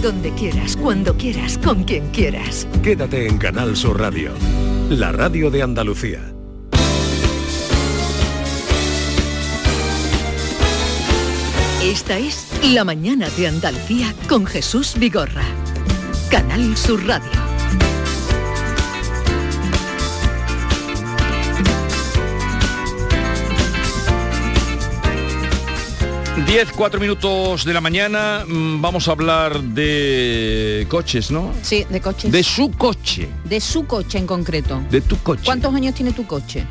donde quieras, cuando quieras, con quien quieras. Quédate en Canal Sur Radio, la radio de Andalucía. Esta es La mañana de Andalucía con Jesús Vigorra. Canal Sur Radio. 10, 4 minutos de la mañana, mm, vamos a hablar de coches, ¿no? Sí, de coches. De su coche, De su coche en concreto. de tu coche. ¿Cuántos años tiene tu coche?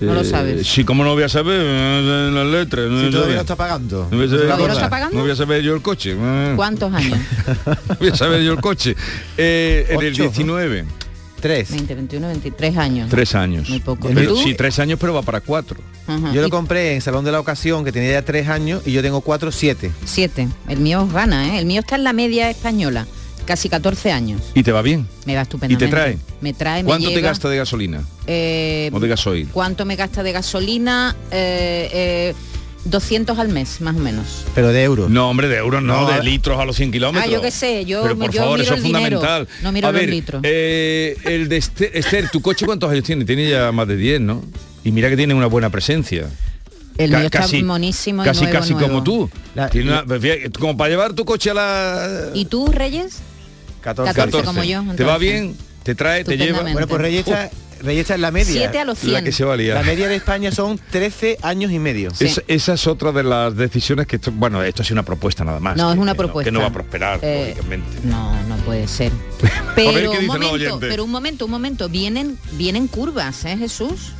No lo Eh, sabes. Sí, ¿cómo no voy a saber? Eh, Las letras. no Si todavía no está pagando. No voy a saber ¿Todavía no cosas. está pagando? No voy a saber yo el coche. ¿Cuántos años? No voy a saber yo el coche. Eh, en el Ocho, ¿no? 19, Tres. 20, 21, 23 años. tres años. Muy poco. Pero- sí, tres años, pero va para cuatro. Ajá. Yo lo compré en Salón de la Ocasión, que tenía ya tres años, y yo tengo cuatro, siete. Siete. El mío gana, ¿eh? El mío está en la media española. Casi 14 años. ¿Y te va bien? Me va estupendamente. ¿Y te trae? Me trae, me ¿Cuánto te gasta de gasolina? Eh, ¿O de gasoil? ¿Cuánto me gasta de gasolina? Eh, eh, 200 al mes, más o menos. Pero de euros. No, hombre, de euros, no, No, de litros a los 100 kilómetros. Ah, yo qué sé, yo- Pero por yo favor, miro eso el es dinero, fundamental. no miro a los ver, litros. eh, el de Esther, Esther, ¿tu coche cuántos años tiene? Tiene ya más de 10, ¿no? Y mira que tiene una buena presencia. El mío está monísimo y Casi, nuevo, casi nuevo. como tú. La- Tiene una- pues, como para llevar tu coche a la... ¿Y tú, Reyes? 14. 14. como yo, ¿Te va entonces. bien? ¿Te trae? ¿Te lleva? Bueno, pues Reyes está, Reyes está en la media. Siete a los 100. La que se va a liar. La media de España son 13 años y medio. Sí. Es- esa es otra de las decisiones que esto, bueno esto es una propuesta nada más No, que- es una que no- propuesta. que no va a prosperar Eh, lógicamente No, no puede ser. Pero un momento, pero un momento, un momento. Vienen, vienen curvas, ¿eh, Jesús?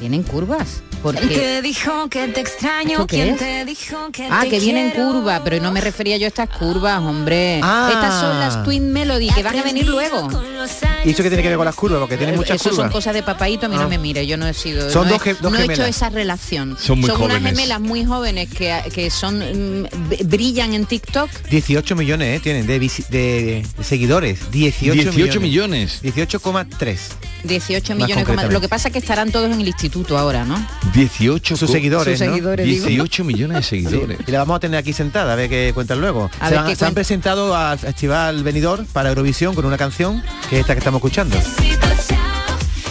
Vienen curvas. Porque dijo que te extraño? ¿Esto qué ¿Quién es? te dijo que Ah, te que vienen curvas, pero no me refería yo a estas curvas, hombre. Ah. Estas son las Twin Melody que van a venir luego. ¿Y eso qué tiene que ver con las curvas? Porque tiene muchas Eso son cosas de papaito, a mí Ah. no me mire, yo no he sido. Son no dos he, ge- dos no he hecho esa relación. Son muy unas jóvenes. gemelas muy jóvenes que, que son mm, brillan en TikTok. 18 millones, ¿eh? Tienen de, visi- de- de seguidores. 18, 18 millones 18,3. 18 Más millones. Lo que pasa es que estarán todos en el instituto ahora, ¿no? 18 Sus seguidores, Sus ¿no? seguidores, digo. 18 millones de Sí, seguidores Y la vamos a tener aquí sentada, a ver qué cuentan luego. A se ver han, qué se han presentado al Festival Benidorm para Eurovisión con una canción que es esta que estamos escuchando.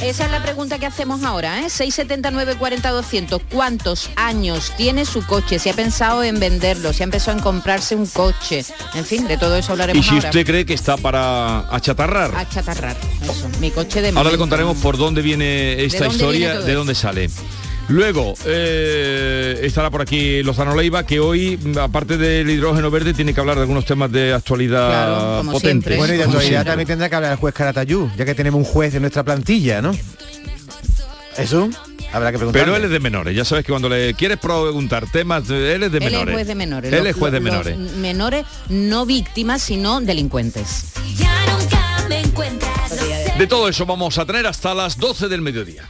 Esa es la pregunta que hacemos ahora, ¿eh? 679 40 200. ¿Cuántos años tiene su coche? Si ha pensado en venderlo, si ha empezado en comprarse un coche. En fin, de todo eso y hablaremos si ahora. usted cree que está para achatarrar A chatarrar. Eso. Mi coche de ahora le contaremos por dónde viene esta dónde historia viene de dónde sale Luego eh, estará por aquí Lozano Leiva, que hoy, aparte del hidrógeno verde, tiene que hablar de algunos temas de actualidad Claro, como potentes. siempre. Bueno, y de Como actualidad siempre. también tendrá que hablar el juez Caratayú, ya que tenemos un juez en nuestra plantilla, ¿no? Eso habrá que preguntar. Pero él es de menores, ya sabes que cuando le quieres preguntar temas, él es de Él menores. es juez de menores. Él Los- es juez de los menores. menores no víctimas, sino delincuentes. Ya nunca me encuentras. No sé De todo eso vamos a tener hasta las 12 del mediodía.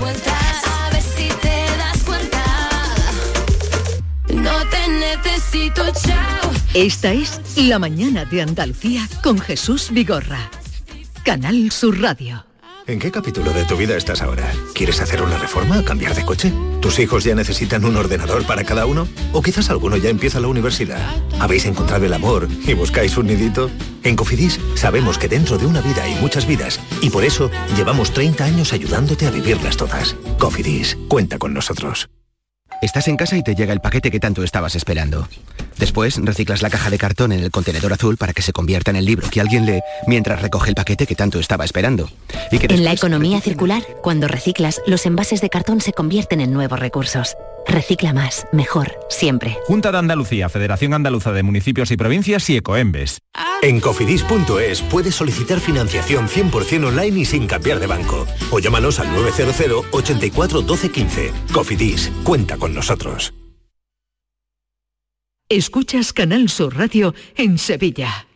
Vueltas. A ver si te das cuenta. No te necesito, chao. Esta es La mañana de Andalucía con Jesús Vigorra. Canal Sur Radio. ¿En qué capítulo de tu vida estás ahora? ¿Quieres hacer una reforma o cambiar de coche? ¿Tus hijos ya necesitan un ordenador para cada uno? ¿O quizás alguno ya empieza la universidad? ¿Habéis encontrado el amor y buscáis un nidito? En Cofidis sabemos que dentro de una vida hay muchas vidas y por eso llevamos 30 años ayudándote a vivirlas todas. Cofidis, cuenta con nosotros. Estás en casa y te llega el paquete que tanto estabas esperando. Después reciclas la caja de cartón en el contenedor azul para que se convierta en el libro que alguien lee mientras recoge el paquete que tanto estaba esperando. Y que En la economía circular, cuando reciclas, los envases de cartón se convierten en nuevos recursos. Recicla más, mejor, siempre. Junta de Andalucía, Federación Andaluza de Municipios y Provincias y Ecoembes. En cofidis.es puedes solicitar financiación 100% online y sin cambiar de banco. O llámanos al 900 84 12 15. Cofidis, cuenta con nosotros. Escuchas Canal Sur Radio en Sevilla.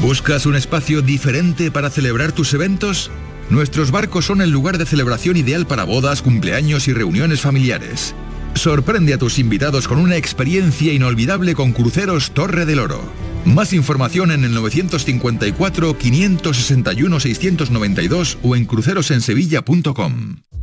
¿Buscas un espacio diferente para celebrar tus eventos? Nuestros barcos son el lugar de celebración ideal para bodas, cumpleaños y reuniones familiares. Sorprende a tus invitados con una experiencia inolvidable con Cruceros Torre del Oro. Más información en el 954 561 692 o en crucerosensevilla.com.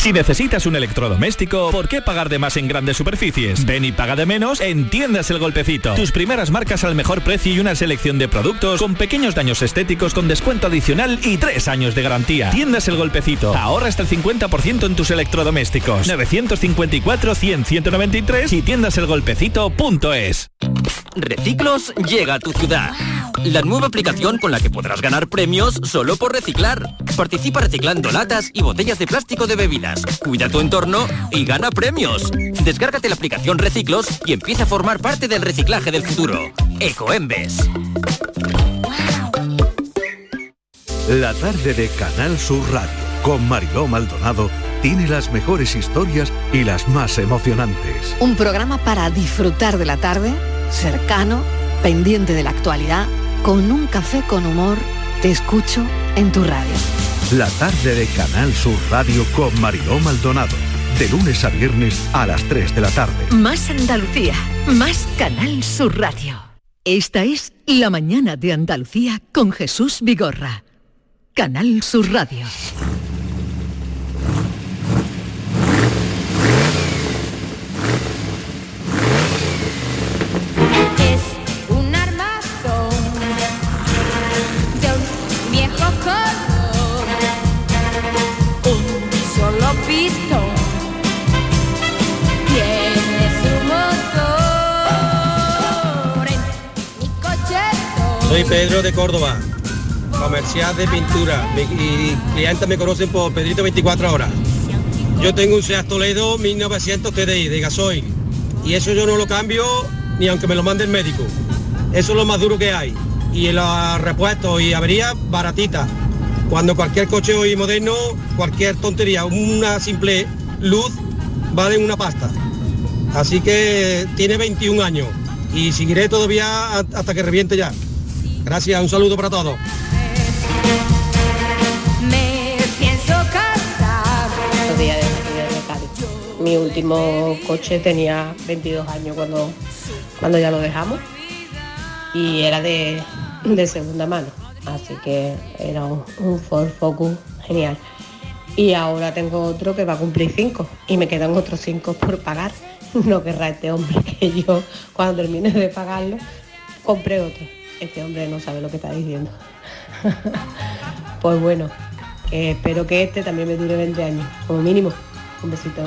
Si necesitas un electrodoméstico, ¿por qué pagar de más en grandes superficies? Ven y paga de menos en Tiendas El Golpecito. Tus primeras marcas al mejor precio y una selección de productos con pequeños daños estéticos con descuento adicional y tres años de garantía. Tiendas El Golpecito. Ahorra hasta el 50% en tus electrodomésticos. 954-100-193 y tiendaselgolpecito.es. Reciclos llega a tu ciudad. La nueva aplicación con la que podrás ganar premios solo por reciclar. Participa reciclando latas y botellas de plástico de Cuida tu entorno y gana premios. Descárgate la aplicación Reciclos y empieza a formar parte del reciclaje del futuro. Ecoembes. La tarde de Canal Sur Radio con Mariló Maldonado tiene las mejores historias y las más emocionantes. Un programa para disfrutar de la tarde, cercano, pendiente de la actualidad, con un café con humor. Te escucho en tu radio. La tarde de Canal Sur Radio con Mariló Maldonado. De lunes a viernes a las 3 de la tarde. Más Andalucía, más Canal Sur Radio. Esta es La mañana de Andalucía con Jesús Vigorra. Canal Sur Radio. Soy Pedro de Córdoba, comercial de pintura. Y clientes me conocen por Pedrito 24 horas. Yo tengo un Seat Toledo 1900 TDI de gasoil y eso yo no lo cambio ni aunque me lo mande el médico. Eso es lo más duro que hay. Y los repuestos y averías baratitas. Cuando cualquier coche hoy moderno, cualquier tontería, una simple luz vale una pasta. Así que tiene 21 años y seguiré todavía hasta que reviente ya. Gracias, un saludo para todos. Mi último coche tenía 22 años cuando, cuando ya lo dejamos y era de, de segunda mano, así que era un, un Ford Focus genial. Y ahora tengo otro que va a cumplir 5 y me quedan otros 5 por pagar. No querrá este hombre que yo cuando termine de pagarlo compré otro. Este hombre no sabe lo que está diciendo. pues bueno, que espero que este también me dure 20 años, como mínimo. Un besito.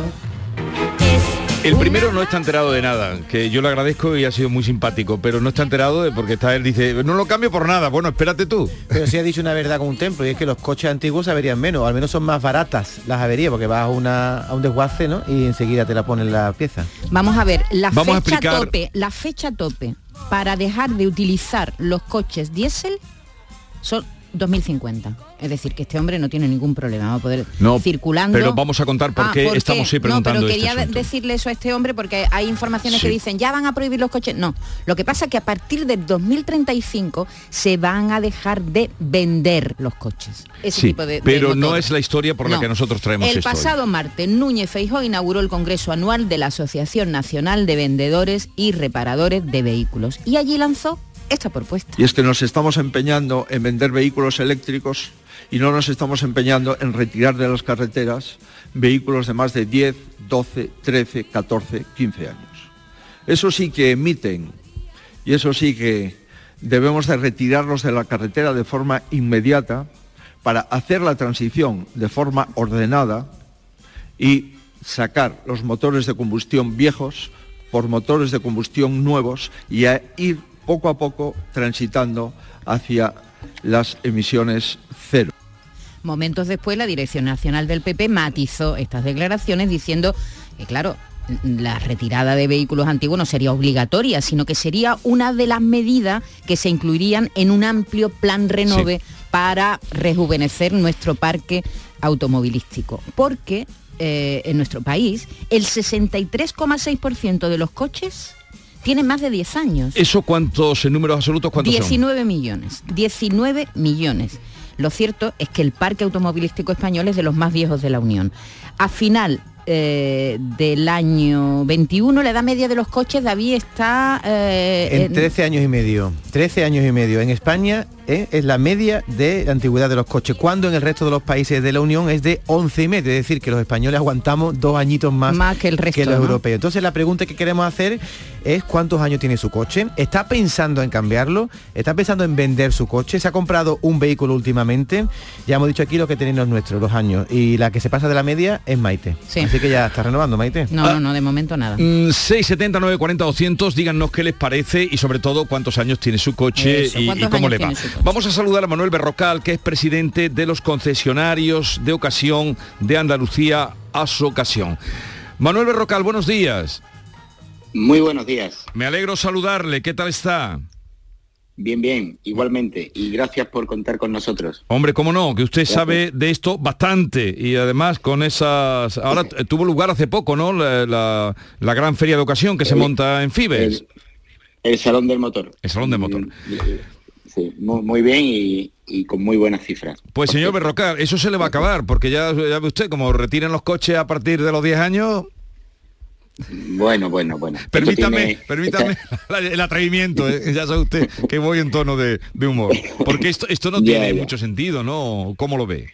El primero no está enterado de nada, que yo le agradezco y ha sido muy simpático, pero no está enterado de porque está él dice, no lo cambio por nada, bueno, espérate tú. Pero sí ha dicho una verdad con un templo, y es que los coches antiguos se averían menos, o al menos son más baratas las averías, porque vas a, una, a un desguace, ¿no? Y enseguida te la ponen la pieza. Vamos a ver, la Vamos a fecha explicar- tope, la fecha tope para dejar de utilizar los coches diésel son 2050. Es decir, que este hombre no tiene ningún problema, va a poder No, circulando. pero vamos a contar por Ah, qué estamos hoy preguntando No, pero este quería decirle eso a este hombre porque hay informaciones Sí. que dicen ya van a prohibir los coches. No, lo que pasa es que a partir del 2035 se van a dejar de vender los coches. Ese Sí, tipo de, de pero no es la historia por la No. que nosotros traemos El esto hoy. pasado martes, Núñez Feijó inauguró el Congreso Anual de la Asociación Nacional de Vendedores y Reparadores de Vehículos y allí lanzó esta propuesta. Y es que nos estamos empeñando en vender vehículos eléctricos y no nos estamos empeñando en retirar de las carreteras vehículos de más de 10, 12, 13, 14, 15 años. Eso sí que emiten y eso sí que debemos de retirarlos de la carretera de forma inmediata para hacer la transición de forma ordenada y sacar los motores de combustión viejos por motores de combustión nuevos y a ir poco a poco transitando hacia las emisiones cero. Momentos después, la Dirección Nacional del PP matizó estas declaraciones diciendo que, claro, la retirada de vehículos antiguos no sería obligatoria, sino que sería una de las medidas que se incluirían en un amplio plan renove para rejuvenecer nuestro parque automovilístico. Porque eh, en nuestro país el 63,6% de los coches tienen más de 10 años. ¿Eso cuántos en números absolutos cuántos son? 19 millones, 19 millones. Lo cierto es que el parque automovilístico español es de los más viejos de la Unión. A final eh, del año 21, la edad media de los coches, David, está... eh, En en- 13 años y medio. 13 años y medio. En España ¿eh? es la media de la antigüedad de los coches, cuando en el resto de los países de la Unión es de 11 y medio. Es decir, que los españoles aguantamos dos añitos más, Más que el resto, los ¿no? europeos. Entonces la pregunta que queremos hacer es cuántos años tiene su coche. ¿Está pensando en cambiarlo? ¿Está pensando en vender su coche? ¿Se ha comprado un vehículo últimamente? Ya hemos dicho aquí lo que tienen los nuestros, los años. Y la que se pasa de la media es Maite. Así que ya está renovando, Maite. No, no, no, de momento nada. Mm, 670 940 200 díganos qué les parece y sobre todo cuántos años tiene su coche Eso, y, y ¿cuántos cómo le va. Vamos a saludar a Manuel Berrocal, que es presidente de los concesionarios de ocasión de Andalucía a su ocasión. Manuel Berrocal, buenos días. Muy buenos días. Me alegro saludarle, ¿qué tal está? Bien, bien, igualmente. Y gracias por contar con nosotros. Hombre, cómo no, que usted Gracias. sabe de esto bastante y además con esas... Ahora tuvo lugar hace poco, ¿no? La, la- la gran feria de ocasión que se monta en Fibes. El Salón del Motor. El Salón del Motor. Sí, muy, muy bien y, y con muy buenas cifras. Pues señor Berrocal, eso se le va a acabar, porque ya, ya ve usted, como retiran los coches a partir de los 10 años, Bueno, bueno, bueno. Permítame, tiene- permítame el atrevimiento, ¿eh? ya sabe usted que voy en tono de, de humor. Porque esto, esto no Ya, tiene ya. mucho sentido, ¿no? ¿Cómo lo ve?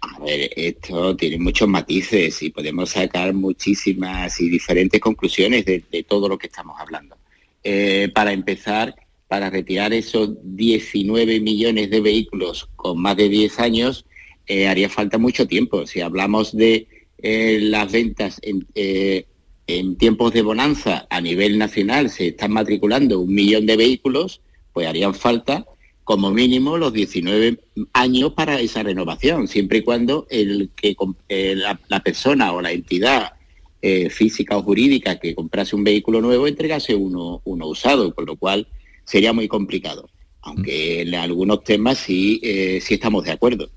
A ver, esto tiene muchos matices y podemos sacar muchísimas y diferentes conclusiones de, de todo lo que estamos hablando. Eh, para empezar, para retirar esos 19 millones de vehículos con más de 10 años, eh, haría falta mucho tiempo. Si hablamos de eh, las ventas en, eh, en tiempos de bonanza a nivel nacional, se están matriculando un millón de vehículos, pues harían falta como mínimo los 19 años para esa renovación, siempre y cuando el que la, persona o la entidad física o jurídica que comprase un vehículo nuevo entregase uno usado, con lo cual sería muy complicado. Aunque en algunos temas sí, eh, sí estamos de acuerdo.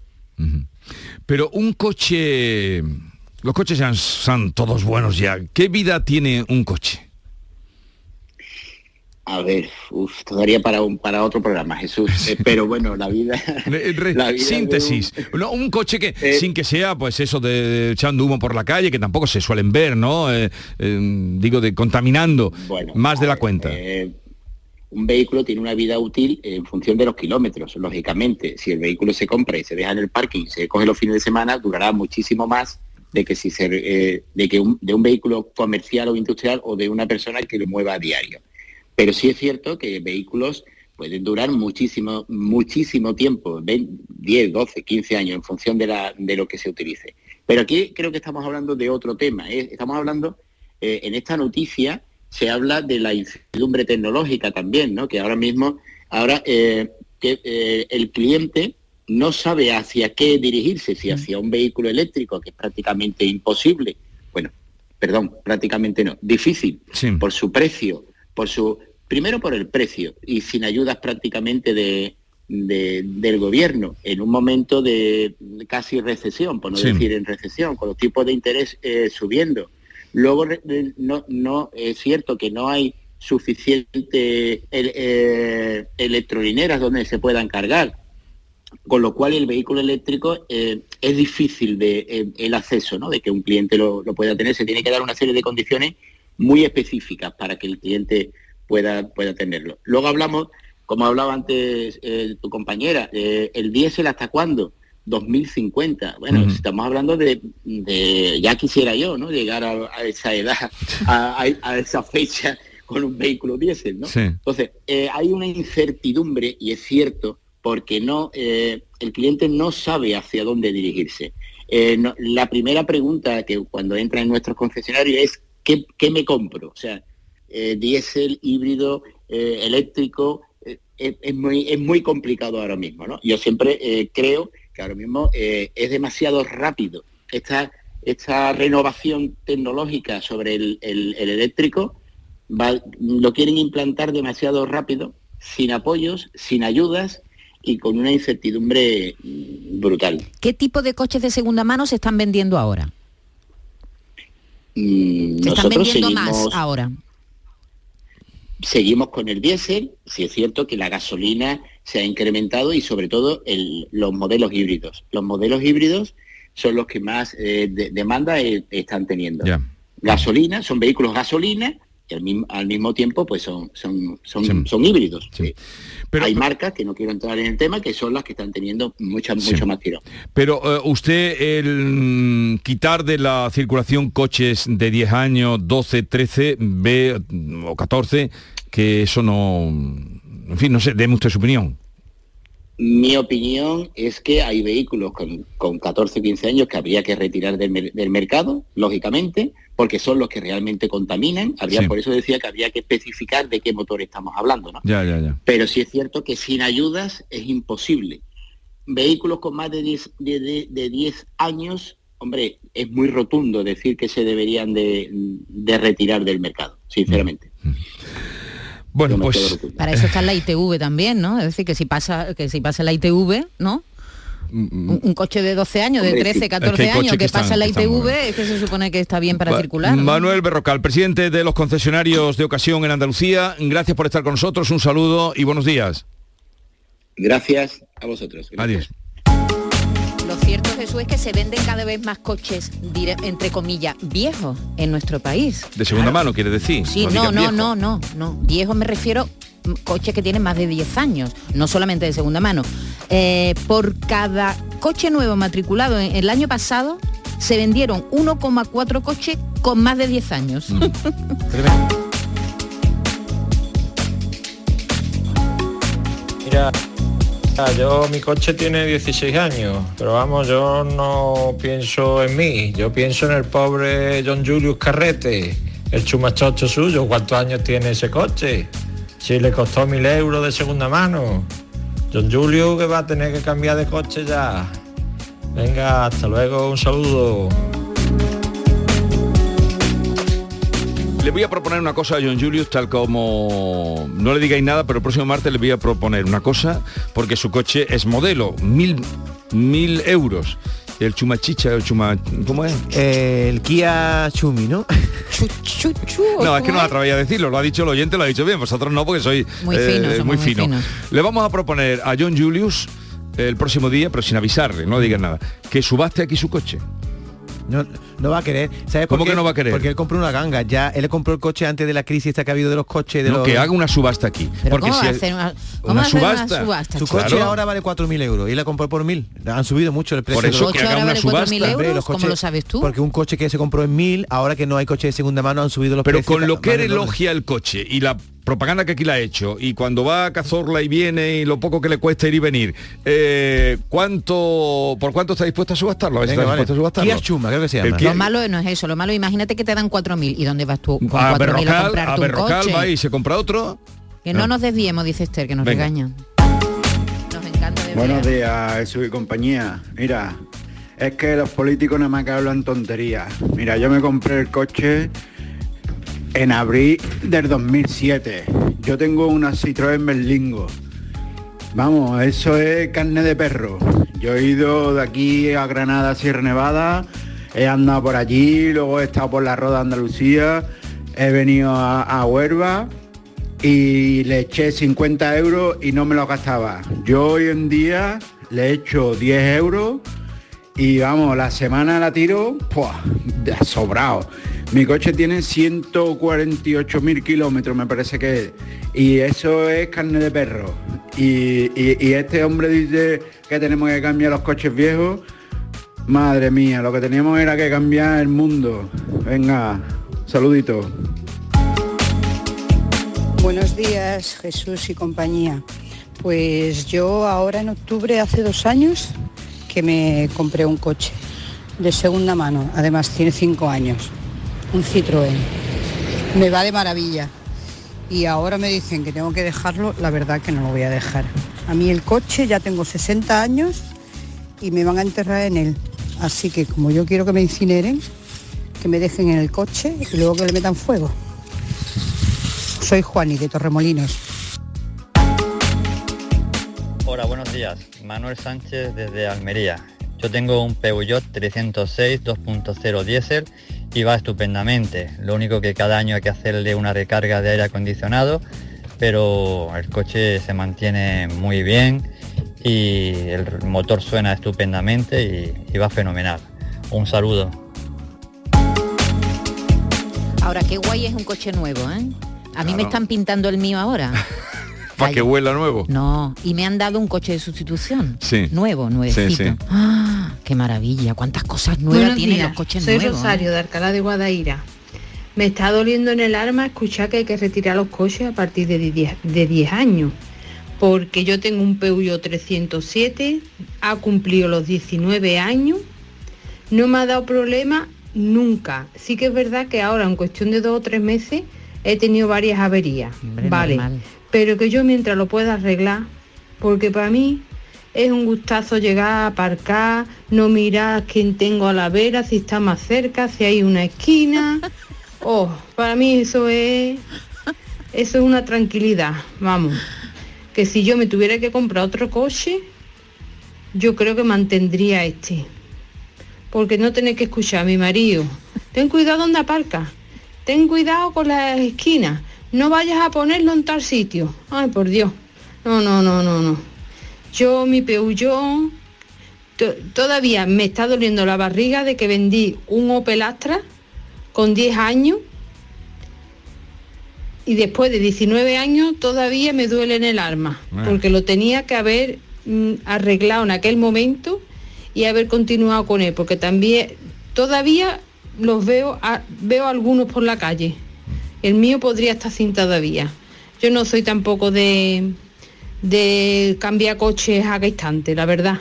Pero un coche... Los coches ya son todos buenos ya. ¿Qué vida tiene un coche? A ver, uf, todavía para un para otro programa, Jesús. Eh, pero bueno, la vida. la vida de Síntesis. un- No, un coche que, Eh, sin que sea, pues eso de echando humo por la calle, que tampoco se suelen ver, ¿no? Eh, eh, digo, de contaminando Bueno, más de la cuenta. Un vehículo tiene una vida útil en función de los kilómetros, lógicamente. Si el vehículo se compra y se deja en el parking, se coge los fines de semana, durará muchísimo más de que si eh, de que un, de un vehículo comercial o industrial o de una persona que lo mueva a diario. Pero sí es cierto que vehículos pueden durar muchísimo, muchísimo tiempo, 20, 10, 12, 15 años, en función de, la, de lo que se utilice. Pero aquí creo que estamos hablando de otro tema. ¿eh? Estamos hablando, eh, en esta noticia se habla de la incertidumbre tecnológica también, ¿no? Que ahora mismo, ahora eh, que eh, el cliente no sabe hacia qué dirigirse, si hacia un vehículo eléctrico, que es prácticamente imposible, bueno, perdón, prácticamente no, difícil, por su precio, por su, primero por el precio y sin ayudas prácticamente de, de- del gobierno en un momento de casi recesión, por no Sí. decir en recesión, con los tipos de interés eh, subiendo. Luego no, no es cierto que no hay suficiente eh, electrolineras donde se puedan cargar, con lo cual el vehículo eléctrico eh, es difícil eh, el acceso, ¿no? de que un cliente lo, pueda tener. Se tiene que dar una serie de condiciones muy específicas para que el cliente pueda, pueda tenerlo. Luego hablamos, como hablaba antes eh, tu compañera, el diésel hasta cuándo? 2050. Bueno, estamos hablando de, de- ya quisiera yo, ¿no? Llegar a, a esa edad, a, a- a esa fecha con un vehículo diésel, ¿no? Sí. Entonces, eh, hay una incertidumbre, y es cierto, porque no, eh, el cliente no sabe hacia dónde dirigirse. Eh, no- la primera pregunta que cuando entra en nuestros concesionarios es ¿qué, qué me compro? O sea, diésel, híbrido, eléctrico, es, muy, es muy complicado ahora mismo. ¿no? Yo siempre creo que ahora mismo eh, es demasiado rápido. Esta, esta renovación tecnológica sobre el, el- el eléctrico va- lo quieren implantar demasiado rápido, sin apoyos, sin ayudas y con una incertidumbre brutal. ¿Qué tipo de coches de segunda mano se están vendiendo ahora? Mm, Se están vendiendo seguimos, más ahora. seguimos con el diésel, si es cierto que la gasolina se ha incrementado y sobre todo el- los modelos híbridos. Los modelos híbridos son los que más eh, de- demanda eh, están teniendo. Gasolina, son vehículos gasolina y al mismo, al mismo tiempo pues son, son, son, son híbridos. Hay marcas, que no quiero entrar en el tema, que son las que están teniendo mucha, Sí. mucho más tirón. Pero eh, usted, el mm, quitar de la circulación coches de 10 años, 12, 13, ve, mm, o 14, que eso no... En fin, no sé, deme usted su opinión. Mi opinión es que hay vehículos con, con 14 15 años que habría que retirar del, del mercado, lógicamente, porque son los que realmente contaminan. Habría, Sí. Por eso decía que habría que especificar de qué motor estamos hablando. ¿no? Ya, ya, ya. Pero sí es cierto que sin ayudas es imposible. Vehículos con más de 10, de, de- de 10 años, hombre, es muy rotundo decir que se deberían de, de retirar del mercado, sinceramente. Bueno, pues... Para eso está la ITV también, ¿no? Es decir, que si pasa, que si pasa la ITV, ¿no? Un, un coche de 12 años, de Hombre, 13, sí. Es que 14 hay años, que, que están- pasa la ITV, es que se supone que está bien para Va- circular. ¿no? Manuel Berrocal, presidente de los concesionarios de ocasión en Andalucía, gracias por estar con nosotros, un saludo y buenos días. Gracias a vosotros. Adiós. Lo cierto, Jesús, es que se venden cada vez más coches, dire- entre comillas, viejos en nuestro país. De segunda mano, quiere decir. Sí, no, no, no, no, no. Viejos me refiero mm, coches que tienen más de 10 años, no solamente de segunda mano. Eh, por cada coche nuevo matriculado en- el año pasado se vendieron 1,4 coches con más de 10 años. Mm. Mira, yo mi coche tiene 16 años, pero vamos, yo no pienso en mí, yo pienso en el pobre John Julius Carrete, el chumachocho suyo, ¿cuántos años tiene ese coche? Si le costó mil euros de segunda mano. John Julius que va a tener que cambiar de coche ya. Venga, hasta luego, un saludo. Le voy a proponer una cosa a John Julius, tal como no le digáis nada, pero el próximo martes le voy a proponer una cosa, porque su coche es modelo, mil, mil euros. El chumachicha, el chuma, ¿cómo es? el Kia Chumi, ¿no? No, es que no atreví a decirlo, lo ha dicho el oyente, lo ha dicho bien, vosotros no, porque sois Muy eh, finos, somos muy muy fino. finos. Le vamos a proponer a John Julius el próximo día, pero sin avisarle, no digas nada, que subaste aquí su coche. No, no va a querer. ¿Sabes por ¿Cómo qué? que no va a querer? Porque él compró una ganga. Ya él compró el coche antes de la crisis esta que ha habido de los coches. De No, los... que haga una subasta aquí. Pero porque ¿cómo si va a es- hacer una, cómo una hacer subasta. subasta, Su chico? coche ahora vale 4.000 euros y la compró por 1.000. Han subido mucho el precio. Por eso que haga una vale subasta. 4.000 euros, los ¿cómo coches- lo sabes tú? Porque un coche que se compró en 1.000, ahora que no hay coche de segunda mano, han subido los Pero precios. con lo que elogia el coche y la propaganda que aquí la ha hecho y cuando va a Cazorla y viene y lo poco que le cuesta ir y venir, eh, ¿cuánto por cuánto está dispuesto a subastarlo? A ver si Venga, está vale. dispuesto a subastarlo. Chuma, creo que se El llama. Kia- Lo malo no es eso, lo malo, imagínate que te dan 4.000 y dónde vas tú con a 4.000 a Berrocal, a Berrocal coche. va y se compra otro. Que no, No. nos desviemos, dice Esther, que nos Venga. regañan. Buenos días, Jesús y compañía. Mira, es que los políticos nada más que hablan tonterías. Mira, yo me compré el coche en abril del 2007. Yo tengo una Citroën Berlingo. Vamos, eso es carne de perro. Yo he ido de aquí a Granada, Sierra Nevada, he andado por allí, luego he estado por la Roda Andalucía, he venido a, a Huelva y le eché 50 euros y no me lo gastaba. Yo hoy en día le echo 10 euros y vamos, la semana la tiro, ¡pua! sobrado. Mi coche tiene 148 mil kilómetros, me parece que es. Y eso es carne de perro. Y, y- y este hombre dice que tenemos que cambiar los coches viejos. Madre mía, lo que teníamos era que cambiar el mundo. Venga, saludito. Buenos días, Jesús y compañía. Pues yo ahora en octubre, hace dos años, que me compré un coche de segunda mano. Además tiene cinco años. Un Citroën. Me va de maravilla. Y ahora me dicen que tengo que dejarlo, la verdad que no lo voy a dejar. A mí el coche ya tengo 60 años y me van a enterrar en él. Así que como yo quiero que me incineren, que me dejen en el coche y luego que le metan fuego. Soy Juani de Torremolinos. Hola, buenos días. Manuel Sánchez desde Almería. Yo tengo un Peugeot 306 2.0 diésel y va estupendamente. Lo único que cada año hay que hacerle una recarga de aire acondicionado, pero el coche se mantiene muy bien y el motor suena estupendamente y, y va fenomenal. Un saludo. Ahora, qué guay es un coche nuevo, ¿eh? A mí me están pintando el mío ahora. Para que huela nuevo. No, y me han dado un coche de sustitución. Sí. Nuevo, nuevecito. Sí, sí. ¡Ah! ¡Qué maravilla! ¿Cuántas cosas nuevas Buenos tienen días, los coches soy nuevos? Rosario de Alcalá de Guadaira. Me está doliendo en el alma escuchar que hay que retirar los coches a partir de 10, de 10 años. Porque yo tengo un Peugeot 307, ha cumplido los 19 años, no me ha dado problema nunca. Sí que es verdad que ahora en cuestión de dos o tres meses he tenido varias averías. Hombre, vale. normal. Pero que yo mientras lo pueda arreglar, porque para mí es un gustazo llegar a aparcar, no mirar quién tengo a la vera, si está más cerca, si hay una esquina. Oh, para mí eso es eso es una tranquilidad, vamos. Que si yo me tuviera que comprar otro coche, yo creo que mantendría este. Porque no tener que escuchar a mi marido. Ten cuidado donde aparca. Ten cuidado con las esquinas. No vayas a ponerlo en tal sitio. Ay, por Dios. No, no, no, no, no. Yo, mi to- todavía me está doliendo la barriga de que vendí un Opel Astra con 10 años y después de 19 años todavía me duele en el alma, Ah. porque lo tenía que haber mm, arreglado en aquel momento y haber continuado con él, porque también todavía los veo, a- veo algunos por la calle. El mío podría estar sin todavía. Yo no soy tampoco de, de cambiar coches a cada instante, la verdad.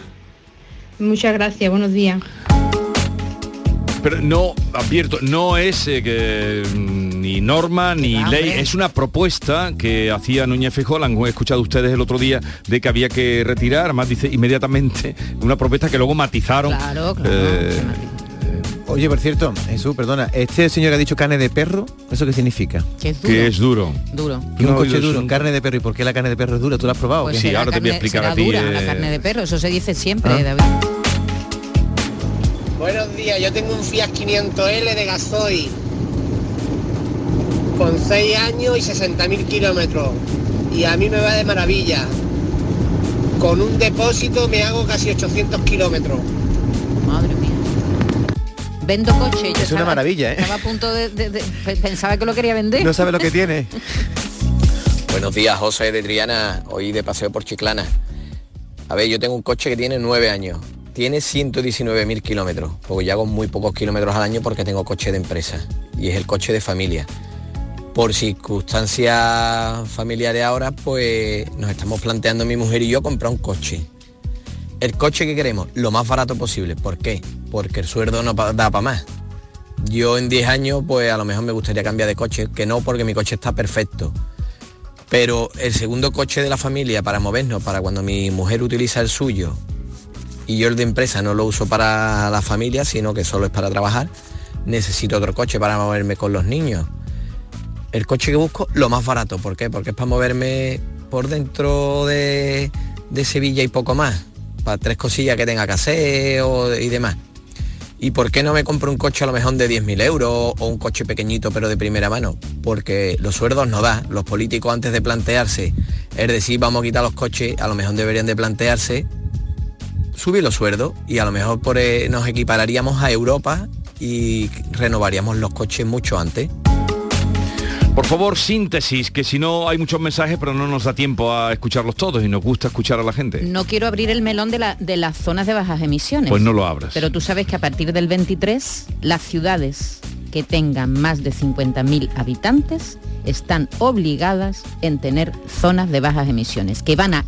Muchas gracias, buenos días. Pero no, advierto, no es eh, que, mm, ni norma ni va, ley, es una propuesta que hacía Núñez Feijóo, la han escuchado ustedes el otro día, de que había que retirar, además dice inmediatamente, una propuesta que luego matizaron. Claro, claro, Eh, Oye, por cierto, Jesús, perdona, este señor que ha dicho carne de perro, ¿eso qué significa? Que es que es duro. Duro. Y un No, coche duro, carne de perro. ¿Y por qué la carne de perro es dura? ¿Tú la has probado? Pues qué? será carne- será dura, la eh, carne de perro, eso se dice siempre, Ah. David. Buenos días, yo tengo un Fiat 500L de gasoil con 6 años y 60.000 kilómetros y a mí me va de maravilla. Con un depósito me hago casi 800 kilómetros. Madre mía. Vendo coche. Yo Es una maravilla, ¿eh? Estaba a punto de, de- de- pe- pensaba que lo quería vender. No sabe lo que tiene. Buenos días, José de Triana, hoy de paseo por Chiclana. A ver, yo tengo un coche que tiene nueve años, tiene 119.000 kilómetros, porque yo hago muy pocos kilómetros al año porque tengo coche de empresa y es el coche de familia. Por circunstancias familiares ahora, pues nos estamos planteando mi mujer y yo comprar un coche. El coche que queremos, lo más barato posible. ¿Por qué? Porque el sueldo no da para más. Yo en 10 años, pues a lo mejor me gustaría cambiar de coche, que no porque mi coche está perfecto. Pero el segundo coche de la familia para movernos, para cuando mi mujer utiliza el suyo y yo el de empresa no lo uso para la familia, sino que solo es para trabajar, necesito otro coche para moverme con los niños. El coche que busco, lo más barato. ¿Por qué? Porque es para moverme por dentro de, de Sevilla y poco más. Para tres cosillas que tenga que hacer o- y demás. ¿Y por qué no me compro un coche a lo mejor de 10.000 euros o un coche pequeñito pero de primera mano? Porque los sueldos no da. Los políticos antes de plantearse, es decir, vamos a quitar los coches, a lo mejor deberían de plantearse subir los sueldos y a lo mejor por, eh, nos equipararíamos a Europa y renovaríamos los coches mucho antes. Por favor, síntesis, que si no hay muchos mensajes, pero no nos da tiempo a escucharlos todos y nos gusta escuchar a la gente. No quiero abrir el melón de, la- de las zonas de bajas emisiones. Pues no lo abras. Pero tú sabes que a partir del 23, las ciudades que tengan más de 50.000 habitantes están obligadas en tener zonas de bajas emisiones, que van a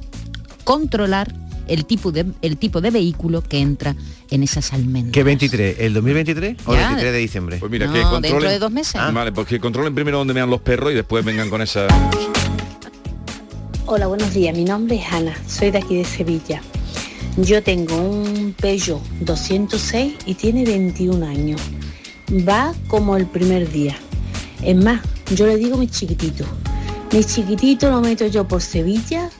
controlar el tipo de, el tipo de vehículo que entra en esas almendras. ¿Qué 23? ¿El 2023 o el Ya. 23 de diciembre? Pues mira, No, que controlen... dentro de dos meses. Ah, Vale, pues que controlen primero donde vean los perros y después vengan con esa... Hola, buenos días. Mi nombre es Ana, soy de aquí de Sevilla. Yo tengo un Peugeot 206 y tiene 21 años. Va como el primer día. Es más, yo le digo mi chiquitito. Mi chiquitito lo meto yo por Sevilla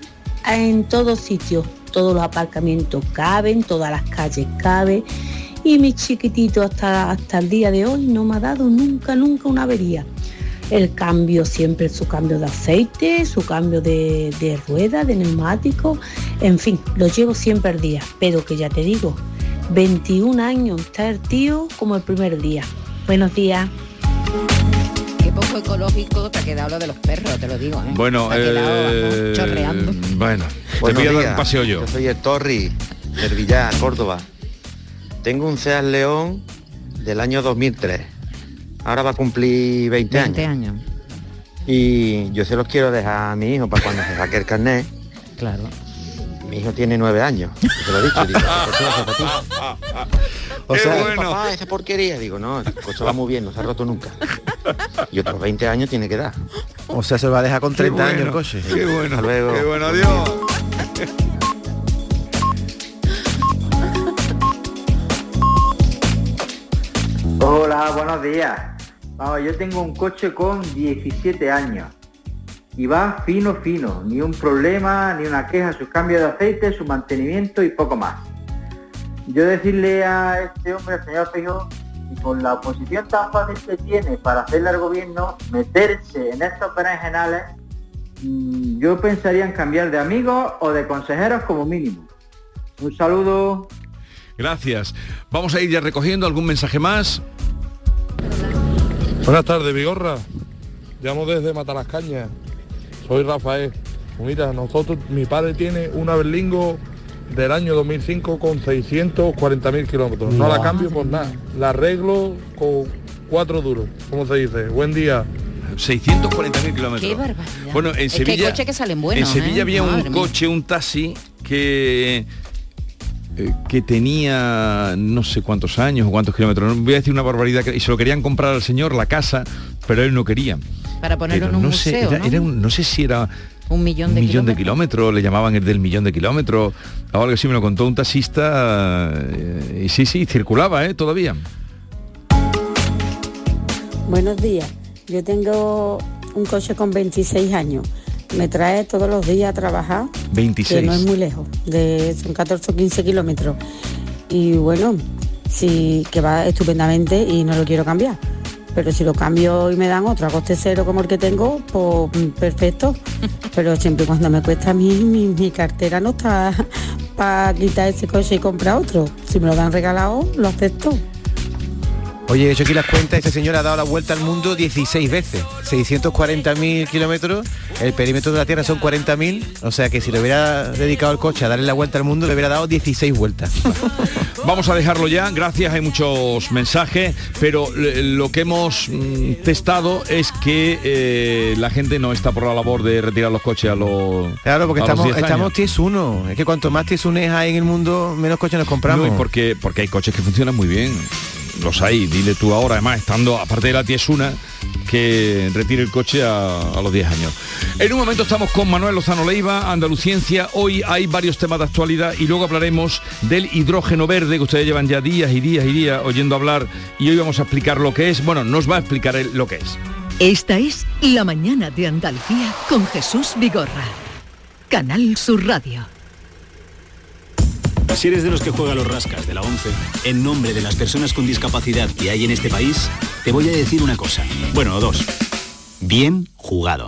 en todos sitios. Todos los aparcamientos caben, todas las calles caben. Y mi chiquitito hasta, hasta el día de hoy no me ha dado nunca, nunca una avería. el cambio siempre, su cambio de aceite, su cambio de, de rueda, de neumático, en fin, lo llevo siempre al día, pero que ya te digo, 21 años está el tío como el primer día. Buenos días. Qué poco ecológico te ha quedado lo de los perros, te lo digo. ¿eh? Bueno, Te ha quedado, eh, chorreando. bueno, te voy a dar días. un paseo yo. soy el Torri, del Villar, Córdoba. Tengo un Seat León del año 2003. Ahora va a cumplir 20, 20 años. años. Y yo se los quiero dejar a mi hijo para cuando se saque el carnet. Claro. Mi hijo tiene nueve años. Se lo he dicho. Digo. O sea, bueno. papá, esa porquería. Digo, no, el coche va muy bien, no se ha roto nunca. Y otros 20 años tiene que dar. O sea, se lo va a dejar con Qué 30 años el coche. qué bueno, Hasta luego. qué bueno, adiós. Hola, buenos días. Vamos, yo tengo un coche con 17 años y va fino, fino, ni un problema, ni una queja, sus cambios de aceite, su mantenimiento y poco más. Yo decirle a este hombre, al señor Fijo, y con la oposición tan fácil que tiene para hacerle al gobierno, meterse en estos berenjenales, mm, yo pensaría en cambiar de amigos o de consejeros como mínimo. Un saludo. Gracias. Vamos a ir ya recogiendo algún mensaje más. Buenas tardes, Vigorra. Llamo desde Matalascañas. Soy Rafael. Mira, nosotros, mi padre tiene una Berlingo del año 2005 con 640.000 kilómetros. No la cambio por nada. La arreglo con cuatro duros, como se dice. Buen día. 640.000 kilómetros. Qué barbaridad. Bueno, en Es que hay Sevilla, coches que salen buenos, en Sevilla ¿eh? había un mía. coche, un taxi que eh, que tenía no sé cuántos años o cuántos kilómetros. No voy a decir una barbaridad que- y se lo querían comprar al señor la casa, pero él no quería. Para ponerlo Pero en un no sé, museo, era, ¿no? era un- no sé si era un millón un de millón de kilómetros. kilómetros, le llamaban el del millón de kilómetros, o algo así me lo contó un taxista eh, y sí, sí, circulaba, ¿eh? Todavía. Buenos días. Yo tengo un coche con 26 años. Me trae todos los días a trabajar, 26. que no es muy lejos, de, son 14 o 15 kilómetros. Y bueno, sí que va estupendamente y no lo quiero cambiar. Pero si lo cambio y me dan otro a coste cero como el que tengo, pues mm, perfecto. Pero siempre cuando me cuesta a mí, mi, mi cartera no está para quitar ese coche y comprar otro. Si me lo dan regalado, lo acepto. Oye, he hecho aquí las cuentas, este señor ha dado la vuelta al mundo 16 veces, 640.000 kilómetros, el perímetro de la Tierra son 40.000, o sea que si le hubiera dedicado el coche a darle la vuelta al mundo, le hubiera dado 16 vueltas. Vamos a dejarlo ya, gracias, hay muchos mensajes, pero lo que hemos mm, testado es que eh, la gente no está por la labor de retirar los coches a los Claro, porque estamos, 10 años. estamos TIES 1, es que cuanto más TIES 1 hay en el mundo, menos coches nos compramos. No, y porque, porque hay coches que funcionan muy bien. Los hay, dile tú ahora, además, estando, aparte de la tiesuna, que retire el coche a, a los 10 años. En un momento estamos con Manuel Lozano Leiva, Andaluciencia. Hoy hay varios temas de actualidad y luego hablaremos del hidrógeno verde, que ustedes llevan ya días y días y días oyendo hablar. Y hoy vamos a explicar lo que es. Bueno, nos va a explicar lo que es. Esta es La mañana de Andalucía con Jesús Vigorra. Canal Sur Radio. Si eres de los que juega los rascas de la 11, en nombre de las personas con discapacidad que hay en este país, te voy a decir una cosa. Bueno, dos. Bien jugado.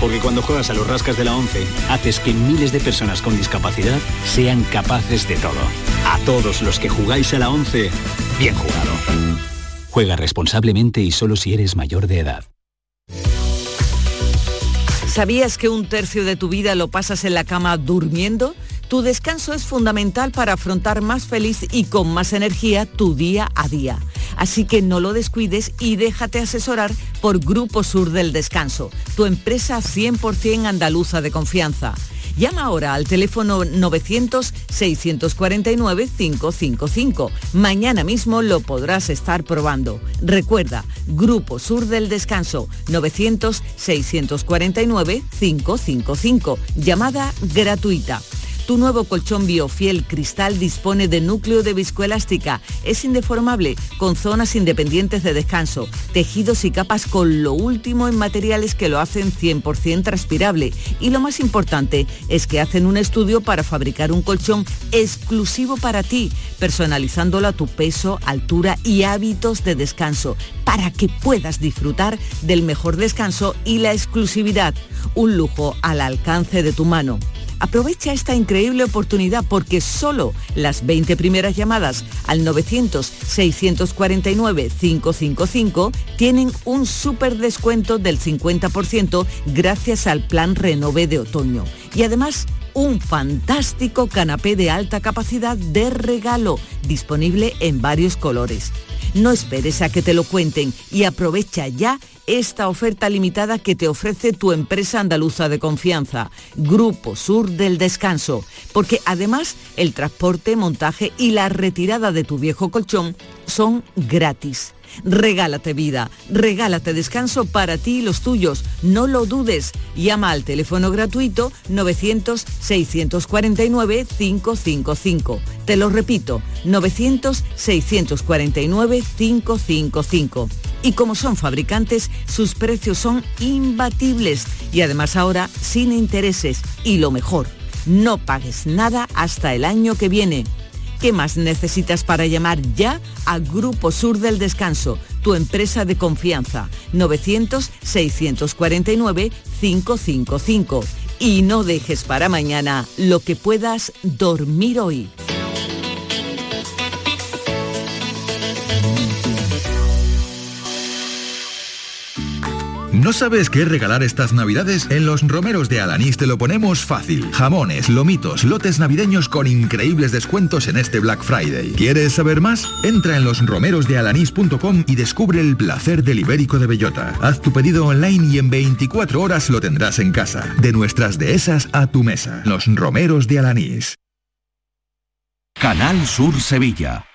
Porque cuando juegas a los rascas de la 11, haces que miles de personas con discapacidad sean capaces de todo. A todos los que jugáis a la 11, bien jugado. Juega responsablemente y solo si eres mayor de edad. ¿Sabías que un tercio de tu vida lo pasas en la cama durmiendo? Tu descanso es fundamental para afrontar más feliz y con más energía tu día a día. Así que no lo descuides y déjate asesorar por Grupo Sur del Descanso, tu empresa 100% andaluza de confianza. Llama ahora al teléfono 900-649-555. Mañana mismo lo podrás estar probando. Recuerda, Grupo Sur del Descanso, 900-649-555. Llamada gratuita. Tu nuevo colchón Biofiel Cristal dispone de núcleo de viscoelástica. Es indeformable, con zonas independientes de descanso, tejidos y capas con lo último en materiales que lo hacen 100% transpirable. Y lo más importante es que hacen un estudio para fabricar un colchón exclusivo para ti, personalizándolo a tu peso, altura y hábitos de descanso, para que puedas disfrutar del mejor descanso y la exclusividad. Un lujo al alcance de tu mano. Aprovecha esta increíble oportunidad porque solo las 20 primeras llamadas al 900-649-555 tienen un súper descuento del 50% gracias al plan Renove de otoño. Y además, un fantástico canapé de alta capacidad de regalo, disponible en varios colores. No esperes a que te lo cuenten y aprovecha ya esta oferta limitada que te ofrece tu empresa andaluza de confianza, Grupo Sur del Descanso, porque además el transporte, montaje y la retirada de tu viejo colchón son gratis. Regálate vida, regálate descanso para ti y los tuyos. No lo dudes. Llama al teléfono gratuito 900-649-555. Te lo repito, 900-649-555. Y como son fabricantes, sus precios son imbatibles y además ahora sin intereses. Y lo mejor, no pagues nada hasta el año que viene. ¿Qué más necesitas para llamar ya a Grupo Sur del Descanso, tu empresa de confianza? 900-649-555. Y no dejes para mañana lo que puedas dormir hoy. ¿No sabes qué regalar estas navidades? En los romeros de Alanís te lo ponemos fácil. Jamones, lomitos, lotes navideños con increíbles descuentos en este Black Friday. ¿Quieres saber más? Entra en losromerosdealanís.com y descubre el placer del ibérico de bellota. Haz tu pedido online y en 24 horas lo tendrás en casa. De nuestras dehesas a tu mesa. Los romeros de Alanís. Canal Sur Sevilla.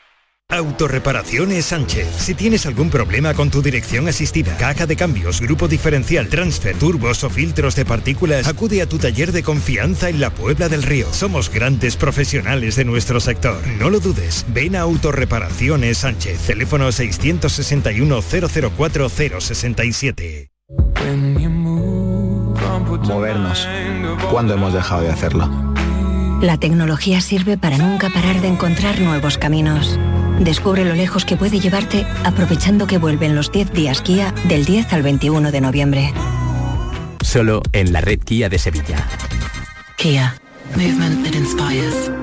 Autorreparaciones Sánchez. Si tienes algún problema con tu dirección asistida, caja de cambios, grupo diferencial, transfer, turbos o filtros de partículas, acude a tu taller de confianza en la Puebla del Río. Somos grandes profesionales de nuestro sector. No lo dudes. Ven a Autorreparaciones Sánchez. Teléfono 661 004 067. Movernos. ¿Cuándo hemos dejado de hacerlo? La tecnología sirve para nunca parar de encontrar nuevos caminos. Descubre lo lejos que puede llevarte aprovechando que vuelven los 10 días Kia del 10 al 21 de noviembre. Solo en la red Kia de Sevilla. Kia. Movement that inspires.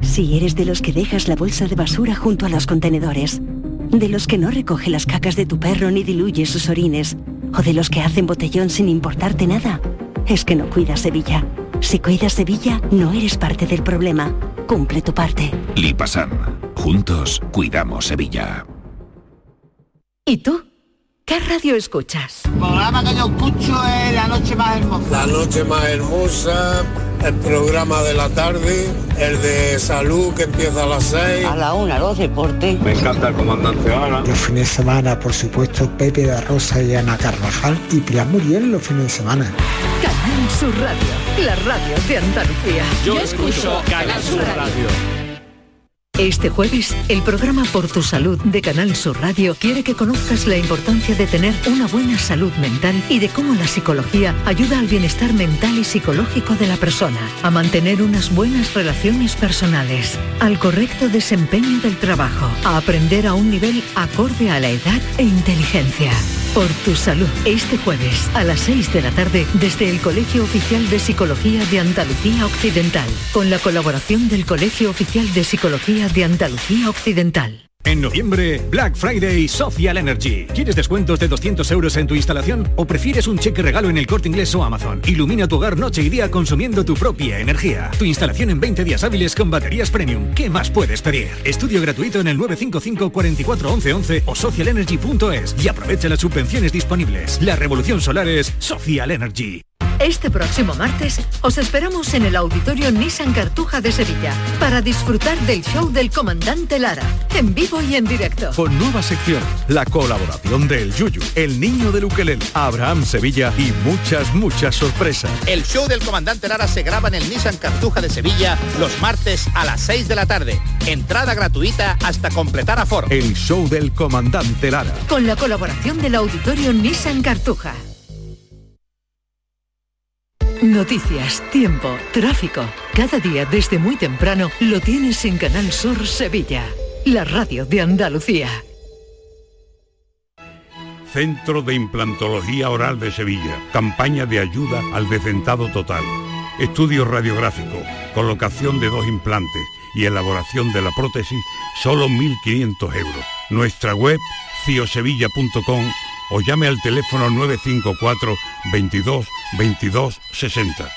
Si eres de los que dejas la bolsa de basura junto a los contenedores, de los que no recoge las cacas de tu perro ni diluye sus orines, o de los que hacen botellón sin importarte nada, es que no cuidas Sevilla. Si cuidas Sevilla, no eres parte del problema. Cumple tu parte. Lipasan. Juntos cuidamos Sevilla. ¿Y tú? ¿Qué radio escuchas? El programa que yo escucho es La Noche Más Hermosa. La noche más hermosa, el programa de la tarde, el de salud que empieza a las 6. A la una, los deportes. Me encanta el comandante Ana. Los fines de semana, por supuesto, Pepe de Rosa y Ana Carvajal y Pilar Muriel los fines de semana. Canal Sur Radio, la radio de Andalucía. Yo escucho Canal Sur Radio. Este jueves, el programa Por tu Salud de Canal Sur Radio quiere que conozcas la importancia de tener una buena salud mental y de cómo la psicología ayuda al bienestar mental y psicológico de la persona, a mantener unas buenas relaciones personales, al correcto desempeño del trabajo, a aprender a un nivel acorde a la edad e inteligencia. Por tu salud, este jueves a las 6 de la tarde desde el Colegio Oficial de Psicología de Andalucía Occidental, con la colaboración del Colegio Oficial de Psicología de Andalucía Occidental. En noviembre, Black Friday Social Energy. ¿Quieres descuentos de 200 euros en tu instalación o prefieres un cheque regalo en el corte inglés o Amazon? Ilumina tu hogar noche y día consumiendo tu propia energía. Tu instalación en 20 días hábiles con baterías premium. ¿Qué más puedes pedir? Estudio gratuito en el 955 44 11 11 o socialenergy.es y aprovecha las subvenciones disponibles. La revolución solar es Social Energy. Este próximo martes os esperamos en el Auditorio Nissan Cartuja de Sevilla para disfrutar del show del comandante Lara, en vivo y en directo. Con nueva sección, la colaboración del Yuyu, el niño del Ukelele, Abraham Sevilla y muchas, muchas sorpresas. El show del comandante Lara se graba en el Nissan Cartuja de Sevilla los martes a las 6 de la tarde. Entrada gratuita hasta completar aforo. El show del comandante Lara. Con la colaboración del Auditorio Nissan Cartuja. Noticias, tiempo, tráfico. Cada día desde muy temprano lo tienes en Canal Sur Sevilla, la radio de Andalucía. Centro de Implantología Oral de Sevilla. Campaña de ayuda al decentado total. Estudio radiográfico, colocación de dos implantes y elaboración de la prótesis, solo 1.500 euros. Nuestra web, ciosevilla.com o llame al teléfono 954 22 22 60.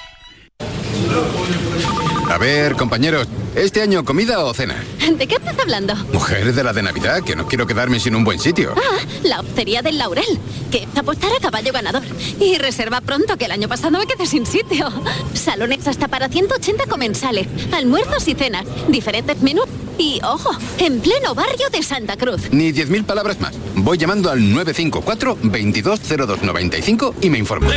A ver, compañeros, ¿este año comida o cena? ¿De qué estás hablando? Mujer de la de Navidad, que no quiero quedarme sin un buen sitio. Ah, la hostería del Laurel, que es apostar a caballo ganador. Y reserva pronto, que el año pasado me quedé sin sitio. Salones hasta para 180 comensales, almuerzos y cenas, diferentes menús. Y, ojo, en pleno barrio de Santa Cruz. Ni 10.000 palabras más. Voy llamando al 954 220295 y me informo.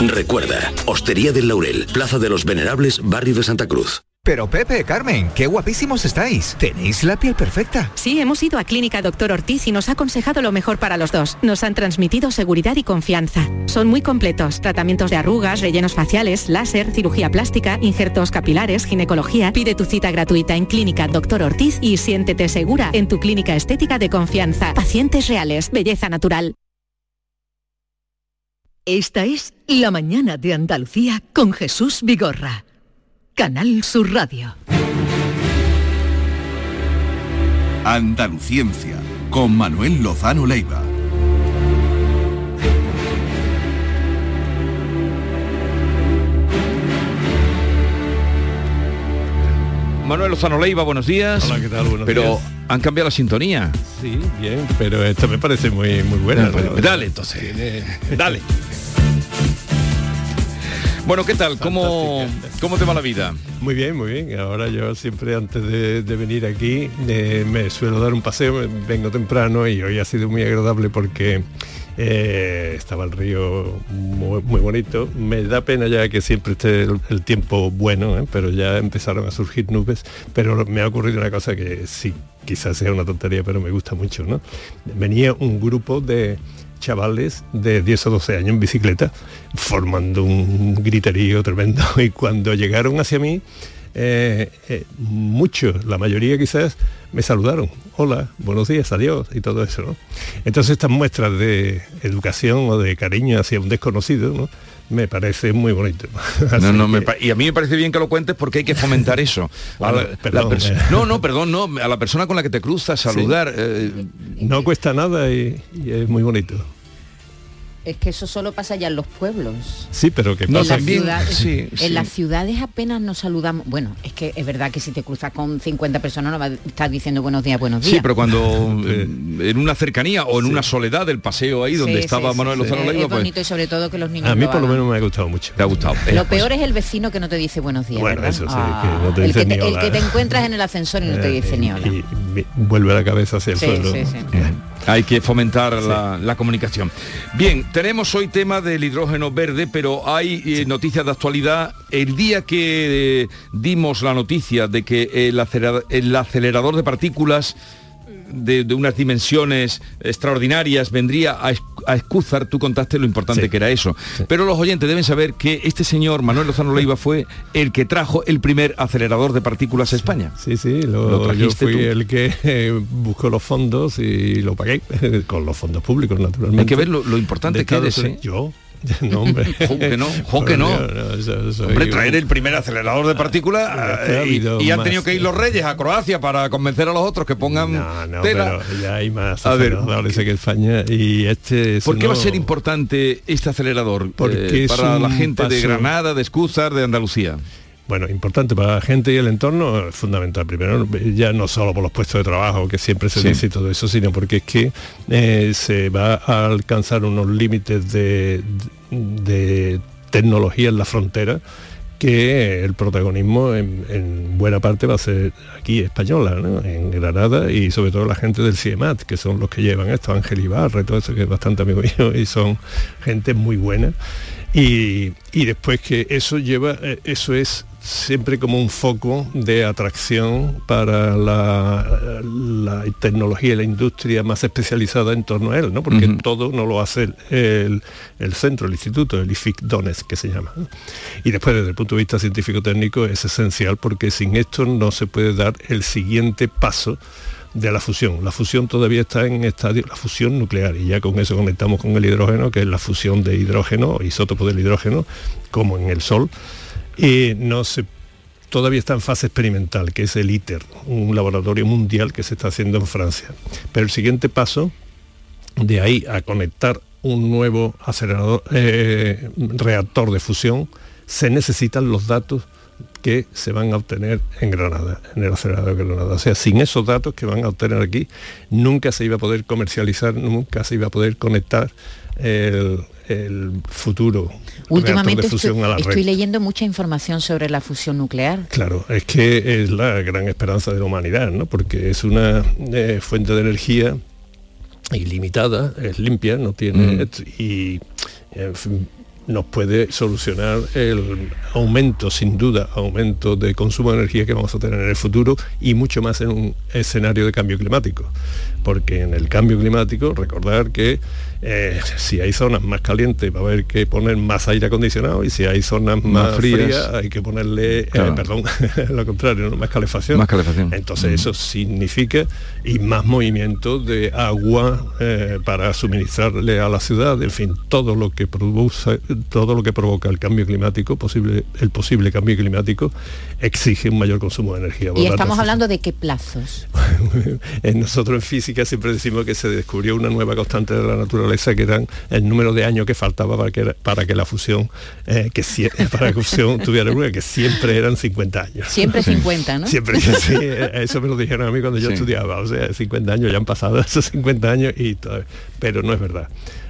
Recuerda, Hostería del Laurel, Plaza de los Venerables, Barrio de Santa Cruz. Pero Pepe, Carmen, qué guapísimos estáis. Tenéis la piel perfecta. Sí, hemos ido a Clínica Doctor Ortiz y nos ha aconsejado lo mejor para los dos. Nos han transmitido seguridad y confianza. Son muy completos. Tratamientos de arrugas, rellenos faciales, láser, cirugía plástica, injertos capilares, ginecología. Pide tu cita gratuita en Clínica Doctor Ortiz y siéntete segura en tu clínica estética de confianza. Pacientes reales, belleza natural. Esta es La Mañana de Andalucía con Jesús Vigorra. Canal Sur Radio. Andaluciencia con Manuel Lozano Leiva. Manuel Lozano Leiva, buenos días. Hola, ¿qué tal? Buenos pero días. han cambiado la sintonía. Sí, bien, pero esto me parece muy, muy buena. Bueno, ¿no? dale entonces. Dale. Bueno, ¿qué tal? ¿Cómo, ¿Cómo te va la vida? Muy bien, muy bien. Ahora yo siempre antes de, de venir aquí eh, me suelo dar un paseo, vengo temprano y hoy ha sido muy agradable porque eh, estaba el río muy, muy bonito. Me da pena ya que siempre esté el, el tiempo bueno, ¿eh? pero ya empezaron a surgir nubes. Pero me ha ocurrido una cosa que sí, quizás sea una tontería, pero me gusta mucho. ¿no? Venía un grupo de chavales de 10 o 12 años en bicicleta formando un griterío tremendo y cuando llegaron hacia mí eh, eh, muchos, la mayoría quizás, me saludaron. Hola, buenos días, adiós y todo eso. ¿no? Entonces estas muestras de educación o de cariño hacia un desconocido ¿no? Me parece muy bonito. No, no, me y a mí me parece bien que lo cuentes porque hay que fomentar eso. Bueno, la- perdón, eh. no, no, perdón, no. A la persona con la que te cruzas, saludar. eh, no cuesta nada y, y es muy bonito. Es que eso solo pasa ya en los pueblos. Sí, pero que en, pasa ciudades, sí, en sí. las ciudades apenas nos saludamos. Bueno, es que es verdad que si te cruzas con 50 personas no vas a estar diciendo buenos días, buenos días. Sí, pero cuando eh, en una cercanía o en una soledad del paseo ahí donde Sí, estaba sí, Manuel sí, Lozano sí. Leiva, Es pues bonito y sobre todo que los niños A mí lo por lo menos me ha gustado mucho. te ha gustado. Lo peor es el vecino que no te dice buenos días, Bueno, ¿verdad? eso sí, Ah, que no te el, dice que te, ni el hola. que te encuentras en el ascensor y no te Eh, dice ni y- hola. y vi- vuelve la cabeza hacia el Sí, suelo. Hay que fomentar la, la comunicación. Bien, tenemos hoy tema del hidrógeno verde, pero hay eh, noticias de actualidad. El día que eh, dimos la noticia de que el acelerador de partículas de, de unas dimensiones extraordinarias vendría a, a Escúzar, tú contaste lo importante que era eso. Pero los oyentes deben saber que este señor, Manuel Lozano Leiva, fue el que trajo el primer acelerador de partículas a España. Sí, sí, lo, Lo yo trajiste fui tú. el que eh, buscó los fondos y lo pagué con los fondos públicos, naturalmente. Hay que ver lo, lo importante De que eres. ¿eh? Yo, No, hombre. Que no, que no. Hombre, traer el primer acelerador de partículas eh, y, y han tenido que ir los reyes a Croacia para convencer a los otros que pongan no, tela. pero ya hay más A ver. que España y este es ¿Por qué va a ser importante este acelerador Porque eh, es para la gente de Granada, de Escúzar, de Andalucía? Bueno, importante para la gente y el entorno, es fundamental. Primero, ya no solo por los puestos de trabajo, que siempre se Sí. dice todo eso, sino porque es que eh, se va a alcanzar unos límites de, de tecnología en la frontera que el protagonismo en, en buena parte va a ser aquí española, ¿no? en Granada y sobre todo la gente del CIEMAT, que son los que llevan esto, Ángel Ibarra y todo eso, que es bastante amigo mío y son gente muy buena. Y, y después que eso lleva, eh, eso es siempre como un foco de atracción para la, la tecnología y la industria más especializada en torno a él, ¿no? porque todo no lo hace el, el centro, el instituto, el IFIC Donetsk que se llama. Y después desde el punto de vista científico-técnico es esencial porque sin esto no se puede dar el siguiente paso de la fusión. La fusión todavía está en estadio, la fusión nuclear, y ya con eso conectamos con el hidrógeno, que es la fusión de hidrógeno, isótopo del hidrógeno, como en el Sol, y no se todavía está en fase experimental, que es el ITER, un laboratorio mundial que se está haciendo en Francia. Pero el siguiente paso, de ahí a conectar un nuevo acelerador, eh, reactor de fusión, se necesitan los datos que se van a obtener en Granada, en el acelerador de Granada. O sea, sin esos datos que van a obtener aquí, nunca se iba a poder comercializar, nunca se iba a poder conectar el, el futuro Últimamente de fusión estoy, a la red. estoy leyendo mucha información sobre la fusión nuclear. Claro, es que es la gran esperanza de la humanidad, ¿no? Porque es una eh, fuente de energía ilimitada, es limpia, no tiene Mm. y en fin, nos puede solucionar el aumento, sin duda, aumento de consumo de energía que vamos a tener en el futuro y mucho más en un escenario de cambio climático. Porque en el cambio climático, recordar que eh, si hay zonas más calientes va a haber que poner más aire acondicionado y si hay zonas más, Más frías. frías hay que ponerle, eh, perdón, lo contrario, ¿no? más calefacción. Más calefacción. Entonces eso significa y más movimiento de agua eh, para suministrarle a la ciudad, en fin, todo lo que produce, todo lo que provoca el cambio climático, posible, el posible cambio climático, exige un mayor consumo de energía. Por Y tanto, estamos hablando de qué plazos. en nosotros en física siempre decimos que se descubrió una nueva constante de la naturaleza que eran el número de años que faltaba para que, para que la fusión eh, que sie- para que la fusión tuviera lugar, que siempre eran 50 años. Siempre 50, ¿no? Siempre, sí, eso me lo dijeron a mí cuando yo Sí. estudiaba, o sea, 50 años, ya han pasado esos 50 años y todavía- pero no es verdad.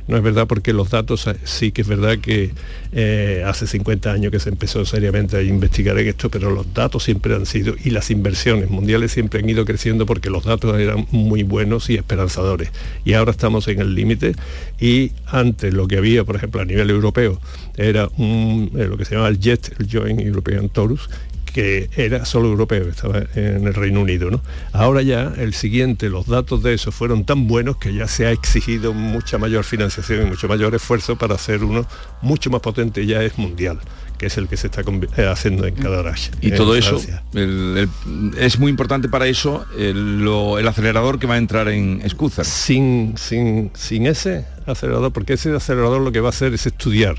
No es verdad porque los datos eh, sí que es verdad que eh, hace 50 años que se empezó seriamente a investigar esto, pero los datos siempre han sido y las inversiones mundiales siempre han ido creciendo porque los datos eran muy buenos y esperanzadores. Y ahora estamos en el límite y antes lo que había, por ejemplo, a nivel europeo, era eh, lo que se llama el JET, el Joint European Torus, que era solo europeo, estaba en el Reino Unido. ¿no? Ahora ya el siguiente, los datos de eso fueron tan buenos que ya se ha exigido mucha mayor financiación y mucho mayor esfuerzo para hacer uno mucho más potente, ya es mundial, que es el que se está eh, haciendo en Cadarache. Y en todo eso Francia. el- el- es muy importante para eso el, lo- el acelerador que va a entrar en Escúzar. Sin, sin, sin ese acelerador, porque ese acelerador lo que va a hacer es estudiar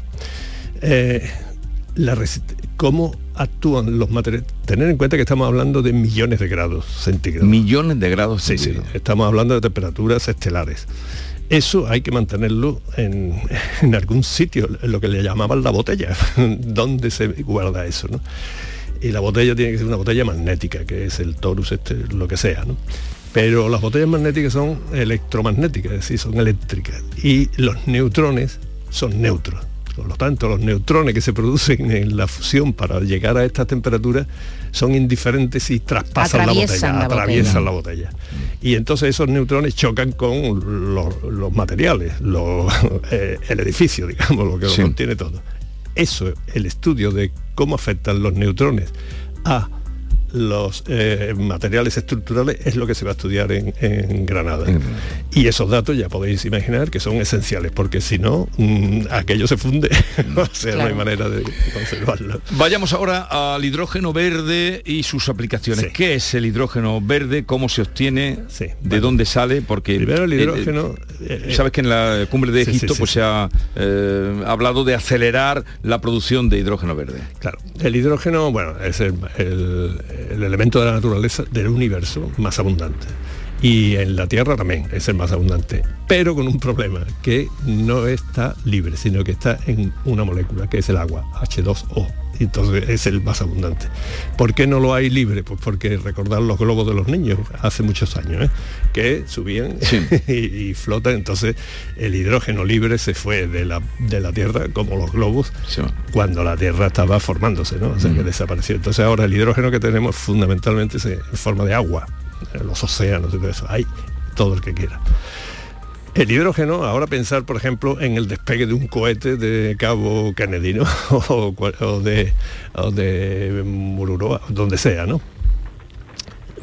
eh, la cómo actúan los materiales. Tener en cuenta que estamos hablando de millones de grados centígrados. Millones de grados Sí, sí, centígrados. estamos hablando de temperaturas estelares. Eso hay que mantenerlo en, en algún sitio, en lo que le llamaban la botella, donde se guarda eso, ¿no? Y la botella tiene que ser una botella magnética, que es el torus, este, lo que sea, ¿no? Pero las botellas magnéticas son electromagnéticas, es decir, son eléctricas. Y los neutrones son neutros. Por lo tanto, los neutrones que se producen en la fusión para llegar a estas temperaturas son indiferentes y traspasan Atraviesan la la botella, atraviesan botella. la botella. Y entonces esos neutrones chocan con los, los materiales, los, eh, el edificio, digamos, lo que Sí. lo contiene todo. Eso, el estudio de cómo afectan los neutrones a los eh, materiales estructurales es lo que se va a estudiar en, en Granada. Y esos datos ya podéis imaginar que son esenciales, porque si no, mm, aquello se funde, o sea, no hay manera de conservarlo. Vayamos ahora al hidrógeno verde y sus aplicaciones. ¿Qué es el hidrógeno verde? ¿Cómo se obtiene? ¿De dónde sale? Porque Primero el eh, hidrógeno... eh, Sabes que en la cumbre de Sí, sí, Egipto sí, pues sí. se ha eh, hablado de acelerar la producción de hidrógeno verde. Claro, el hidrógeno, bueno, es el, el- el elemento de la naturaleza del universo más abundante. Y en la Tierra también es el más abundante, pero con un problema, que no está libre, sino que está en una molécula, que es el agua, H2O. Entonces es el más abundante. ¿Por qué no lo hay libre? Pues porque recordar los globos de los niños hace muchos años, ¿eh? que subían y, y flotan. Entonces el hidrógeno libre se fue de la, de la Tierra como los globos cuando la Tierra estaba formándose, ¿no? O sea, que desapareció. Entonces ahora el hidrógeno que tenemos fundamentalmente es en forma de agua, los océanos y todo eso. Hay todo el que quiera. El hidrógeno, ahora pensar, por ejemplo, en el despegue de un cohete de Cabo Kennedy, o, de, de Mururoa, donde sea, ¿no?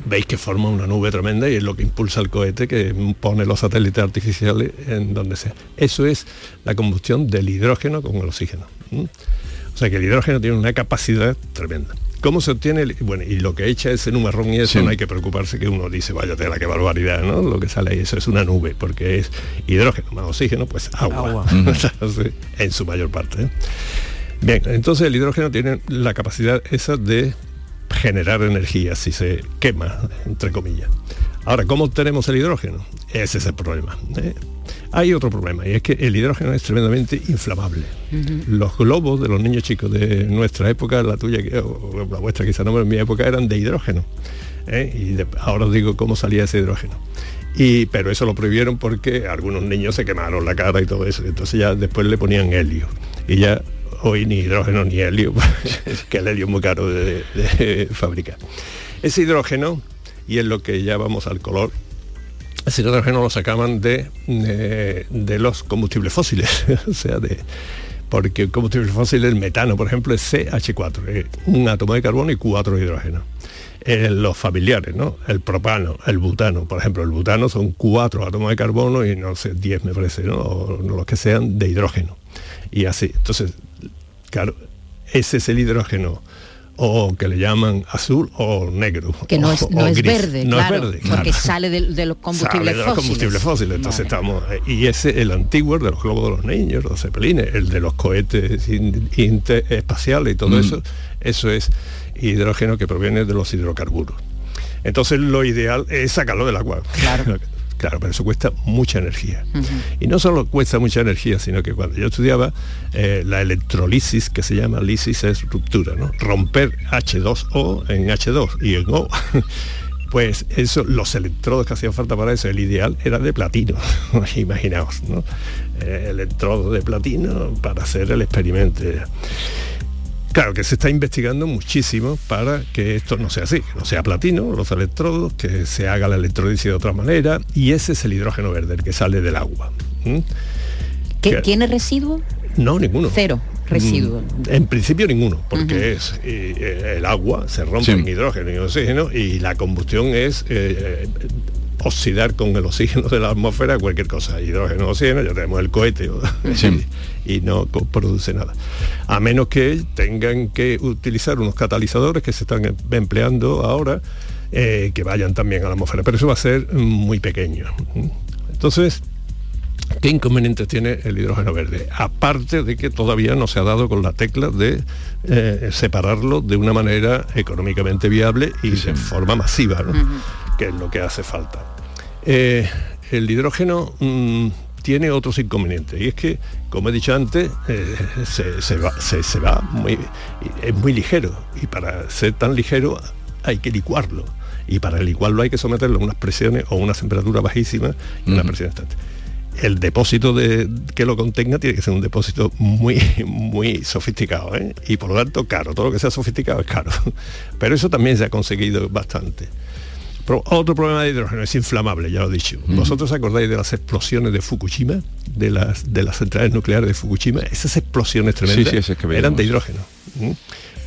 Veis que forma una nube tremenda y es lo que impulsa el cohete que pone los satélites artificiales en donde sea. Eso es la combustión del hidrógeno con el oxígeno. O sea que el hidrógeno tiene una capacidad tremenda. ¿Cómo se obtiene? el- Bueno, y lo que echa ese numerrón y eso Sí. no hay que preocuparse que uno dice, vaya tela, qué barbaridad, ¿no? Lo que sale ahí, eso es una nube, porque es hidrógeno más oxígeno, pues agua, en su mayor parte. ¿eh? Bien, entonces el hidrógeno tiene la capacidad esa de generar energía si se quema, entre comillas. Ahora, ¿cómo obtenemos el hidrógeno? Ese es el problema. ¿eh? Hay otro problema y es que el hidrógeno es tremendamente inflamable. Los globos de los niños chicos de nuestra época, la tuya o la vuestra quizá no, pero en mi época eran de hidrógeno. ¿eh? Y de- ahora os digo cómo salía ese hidrógeno. Y, pero eso lo prohibieron porque algunos niños se quemaron la cara y todo eso. Entonces ya después le ponían helio. Y ya hoy ni hidrógeno ni helio, que el helio es muy caro de, de fabricar. Ese hidrógeno, y es lo que ya vamos al color, ese hidrógeno lo sacaban de, de, los combustibles fósiles, o sea, de, porque el combustible fósil, el metano, por ejemplo, es CH4, eh, un átomo de carbono y cuatro hidrógenos. Los familiares, ¿no? El propano, el butano, por ejemplo, el butano son cuatro átomos de carbono y no sé, 10 me parece, ¿no? O no los que sean de hidrógeno. Y así. Entonces, claro, ese es el hidrógeno o que le llaman azul o negro. Que no o- es, o no es gris. verde, No claro, es verde, porque claro. sale de, de los combustibles Sale de los fósiles. combustibles fósiles. Entonces estamos. eh, Y ese, el antiguo, el de los globos de los niños, los zeppelines, el de los cohetes in- interespaciales y todo Mm. eso, eso es hidrógeno que proviene de los hidrocarburos. Entonces lo ideal es sacarlo del agua. Claro. Claro, pero eso cuesta mucha energía. Y no solo cuesta mucha energía, sino que cuando yo estudiaba eh, la electrolisis, que se llama lisis es ruptura, ¿no? Romper H2O en H2 y en O. Pues eso, los electrodos que hacían falta para eso, el ideal era de platino, imaginaos, ¿no? Eh, electrodos de platino para hacer el experimento. Claro que se está investigando muchísimo para que esto no sea así, que no sea platino, los electrodos, que se haga la electrolisis de otra manera, y ese es el hidrógeno verde, el que sale del agua. ¿m? ¿Qué- Que- ¿Tiene residuo? No, ninguno. Cero residuo. Mm, En principio ninguno, porque es eh, eh, el agua se rompe Sí. en hidrógeno y oxígeno y la combustión es eh, eh, oxidar con el oxígeno de la atmósfera cualquier cosa, hidrógeno, oxígeno, ya tenemos el cohete y no produce nada. A menos que tengan que utilizar unos catalizadores que se están em- empleando ahora, eh, que vayan también a la atmósfera, pero eso va a ser muy pequeño. Entonces, ¿Qué inconvenientes tiene el hidrógeno verde? Aparte de que todavía no se ha dado con la tecla de eh, separarlo de una manera económicamente viable y de forma masiva, ¿no? Que es lo que hace falta. Eh, el hidrógeno mm, tiene otros inconvenientes y es que, como he dicho antes, eh, se, se va, se- se va muy, es muy ligero y para ser tan ligero hay que licuarlo y para licuarlo hay que someterlo a unas presiones o unas temperaturas bajísimas y una presión constante el depósito de, que lo contenga tiene que ser un depósito muy, muy sofisticado ¿eh? y por lo tanto caro. Todo lo que sea sofisticado es caro. Pero eso también se ha conseguido bastante. Pero otro problema de hidrógeno es inflamable, ya lo he dicho. ¿Vosotros acordáis de las explosiones de Fukushima? De las, de las centrales nucleares de Fukushima. Esas explosiones tremendas Sí, sí, esas que eran de hidrógeno.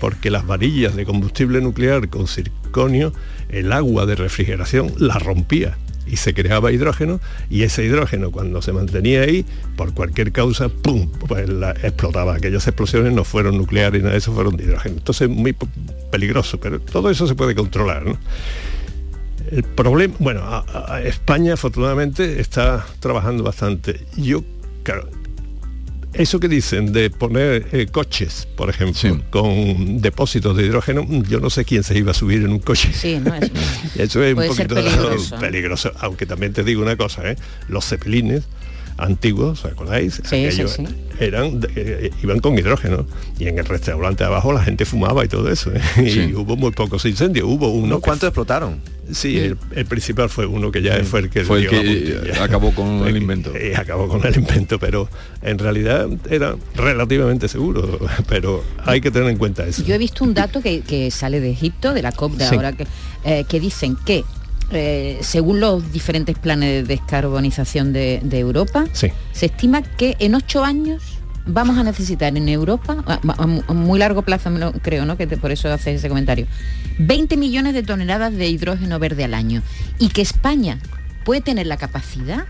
Porque las varillas de combustible nuclear con circonio, el agua de refrigeración la rompía y se creaba hidrógeno y ese hidrógeno cuando se mantenía ahí, por cualquier causa, ¡pum! Pues la, explotaba. Aquellas explosiones no fueron nucleares, nada de eso fueron de hidrógeno. Entonces muy peligroso, pero todo eso se puede controlar. El problema, bueno, España afortunadamente está trabajando bastante. Yo, claro, eso que dicen de poner eh, coches, por ejemplo, con depósitos de hidrógeno, yo no sé quién se iba a subir en un coche. Sí, no, es, eso es un poquito peligroso. Aunque también te digo una cosa, ¿eh? los cepelines antiguos, ¿os acordáis? Sí, sí, sí. Eran, eh, iban con hidrógeno y en el restaurante abajo la gente fumaba y todo eso. ¿eh? Y hubo muy pocos incendios. Hubo uno. ¿Cuántos explotaron? Sí, el, principal fue uno que ya fue el que, fue el que acabó con el invento. Y acabó con el invento, pero en realidad era relativamente seguro, pero hay que tener en cuenta eso. Yo he visto un dato que, sale de Egipto, de la COP de ahora, que, eh, que dicen que eh, según los diferentes planes de descarbonización de, Europa, se estima que en ocho años vamos a necesitar en Europa, a, muy largo plazo creo, ¿no? Que por eso hace ese comentario, 20 millones de toneladas de hidrógeno verde al año y que España puede tener la capacidad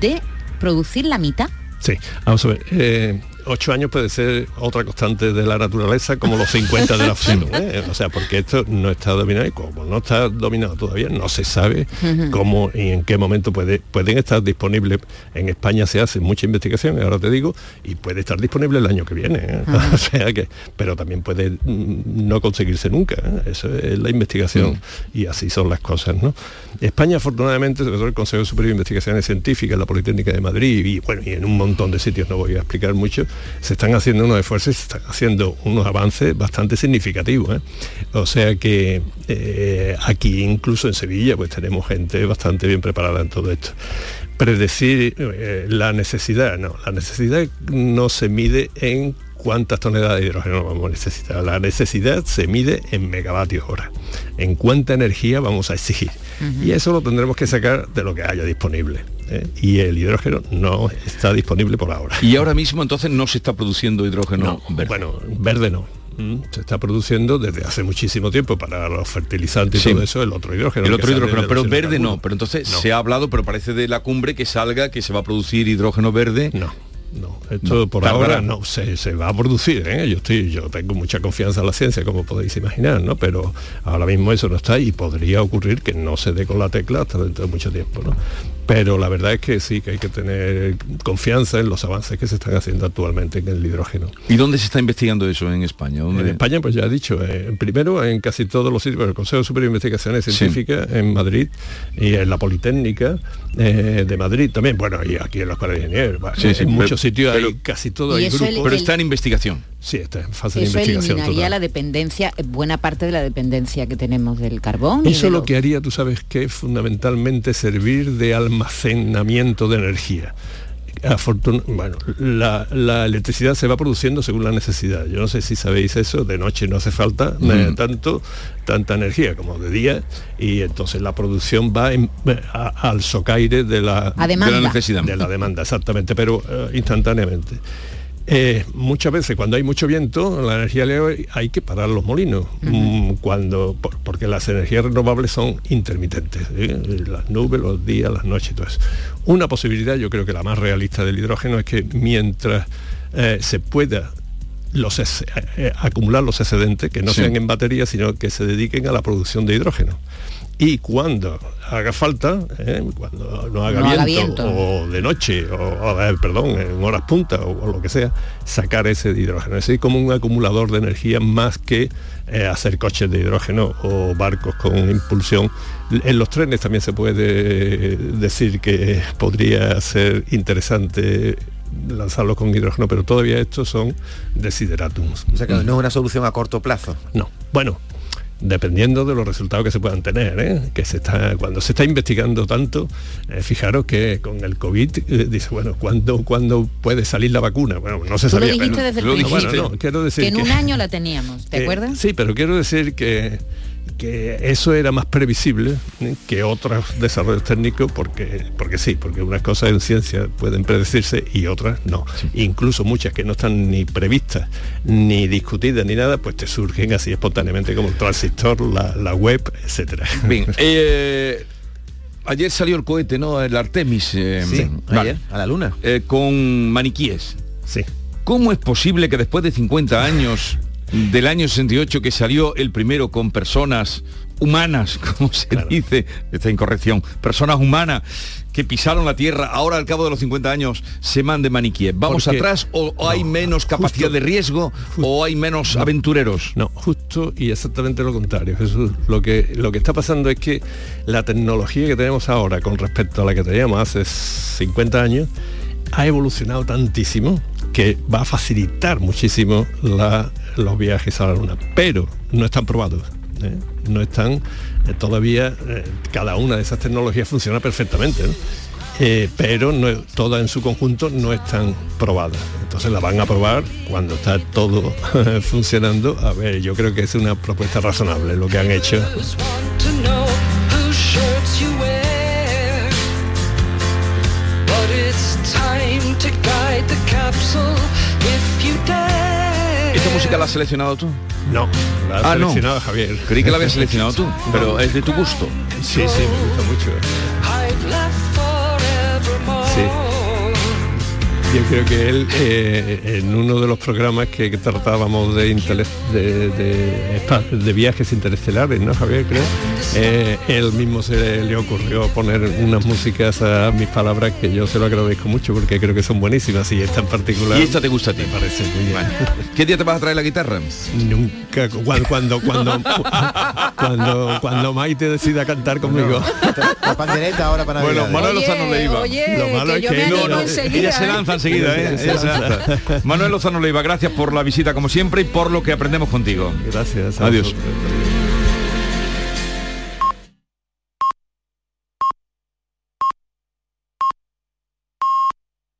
de producir la mitad. Sí, vamos a ver. Eh, ocho años puede ser otra constante de la naturaleza como los 50 de la FEM. ¿eh? O sea, porque esto no está dominado y como no está dominado todavía, no se sabe cómo y en qué momento puede, pueden estar disponibles. En España se hace mucha investigación, ahora te digo, y puede estar disponible el año que viene. ¿eh? o sea que, pero también puede mm, no conseguirse nunca. ¿eh? Eso es la investigación y así son las cosas. ¿no? España, afortunadamente, sobre todo el Consejo Superior de Investigaciones Científicas, la Politécnica de Madrid y bueno, y en un montón de sitios no voy a explicar mucho, se están haciendo unos esfuerzos, se están haciendo unos avances bastante significativos. ¿eh? O sea que eh, aquí incluso en Sevilla pues tenemos gente bastante bien preparada en todo esto. Predecir eh, la necesidad, no, la necesidad no se mide en cuántas toneladas de hidrógeno vamos a necesitar. La necesidad se mide en megavatios hora, en cuánta energía vamos a exigir. Y eso lo tendremos que sacar de lo que haya disponible. ¿Eh? Y el hidrógeno no está disponible por ahora. Y ahora mismo entonces no se está produciendo hidrógeno verde. Bueno, verde no. Mm, se está produciendo desde hace muchísimo tiempo para los fertilizantes y todo eso el otro hidrógeno el otro hidrógeno pero verde no pero entonces se ha hablado pero parece de la cumbre que salga que se va a producir hidrógeno verde no no, esto por ahora no se, se, va a producir. ¿eh? Yo estoy, yo tengo mucha confianza en la ciencia, como podéis imaginar, ¿no? Pero ahora mismo eso no está y podría ocurrir que no se dé con la tecla hasta dentro de mucho tiempo, ¿no? Pero la verdad es que sí, que hay que tener confianza en los avances que se están haciendo actualmente en el hidrógeno. ¿Y dónde se está investigando eso en España? En España, pues ya he dicho, eh, primero en casi todos los sitios, el Consejo Superior de Investigaciones Científicas en Madrid y en la Politécnica eh, de Madrid también, bueno, y aquí en los Escuela de Ingenieros, en muchos sitios hay casi todo hay grupos. pero está en investigación. Sí, está en fase de investigación. eliminaría la dependencia, buena parte de la dependencia que tenemos del carbón. Eso lo que haría, tú sabes que fundamentalmente servir de almacenamiento de energía bueno, la, electricidad se va produciendo según la necesidad. Yo no sé si sabéis eso, de noche no hace falta eh, tanto, tanta energía como de día y entonces la producción va al socaire de la, de la, necesidad. De la demanda, exactamente, pero eh, instantáneamente. Eh, muchas veces cuando hay mucho viento, la energía leve hay que parar los molinos, mm, cuando, porque las energías renovables son intermitentes, ¿eh? las nubes, los días, las noches y todo eso. Una posibilidad, yo creo que la más realista del hidrógeno es que mientras eh, se pueda los acumular los excedentes, que no sean en baterías, sino que se dediquen a la producción de hidrógeno y cuando haga falta, ¿eh? cuando no haga, viento, o de noche, o, eh, perdón, en horas punta o, lo que sea, sacar ese hidrógeno. Es decir, como un acumulador de energía más que eh, hacer coches de hidrógeno o barcos con impulsión. En los trenes también se puede decir que podría ser interesante lanzarlos con hidrógeno, pero todavía estos son desideratums. O sea que no es una solución a corto plazo. No. Bueno, dependiendo de los resultados que se puedan tener, ¿eh? que se está, cuando se está investigando tanto, eh, fijaros que con el COVID eh, dice, bueno, ¿cuándo, ¿cuándo puede salir la vacuna? Bueno, no se sabía. Lo dijiste desde el principio. quiero decir que en un año la teníamos, ¿te acuerdas? Sí, pero quiero decir que que eso era más previsible ¿eh? que otros desarrollos técnicos porque, porque sí, porque unas cosas en ciencia pueden predecirse y otras no. Incluso muchas que no están ni previstas, ni discutidas, ni nada, pues te surgen así espontáneamente como el transistor, la, web, etcétera. Bien. Eh, ayer salió el cohete, ¿no? El Artemis. eh, Sí, vale. ayer, a la luna. Eh, con maniquíes. Sí. ¿Cómo es posible que después de 50 años del año 68 que salió el primero con personas humanas, como se dice, esta incorrección, personas humanas que pisaron la Tierra, ahora al cabo de los 50 años se mande maniquíes? ¿Vamos Porque- atrás o, o hay menos capacidad justo- de riesgo o hay menos aventureros? No, justo y exactamente lo contrario, Jesús. Lo que, lo que está pasando es que la tecnología que tenemos ahora con respecto a la que teníamos hace 50 años ha evolucionado tantísimo que va a facilitar muchísimo la- los viajes a la Luna, pero no están probados. ¿eh? No están eh, todavía, eh, cada una de esas tecnologías funciona perfectamente. pero no, todas en su conjunto no están probadas. Entonces la van a probar cuando está todo funcionando. A ver, yo creo que es una propuesta razonable lo que han hecho. ¿Esta música la has seleccionado tú? No, la ha Ah, no. seleccionado Javier. Creí que la habías seleccionado tú, pero es de tu gusto. Sí, sí, me gusta mucho. Yo creo que él, eh, en uno de los programas que, tratábamos de, de, de viajes interestelares, ¿no, Javier? Creo, eh, él mismo se le, le ocurrió poner unas músicas a mis palabras que yo se lo agradezco mucho porque creo que son buenísimas y esta en particular. ¿Y esta te gusta a ti? Me parece muy bien. ¿Qué día te vas a traer la guitarra? Nunca, cuando, cuando, cuando, cuando, cuando Maite decida cantar conmigo. La pandereta ahora para Bueno, Navidades. Manuel Lozano le iba. oye, Lo malo que es yo que me no, animo no, enseguida, Ella se ¿eh? lanza enseguida, ¿eh? Manuel Lozano Leiva, gracias por la visita como siempre y por lo que aprendemos contigo. Gracias. Adiós.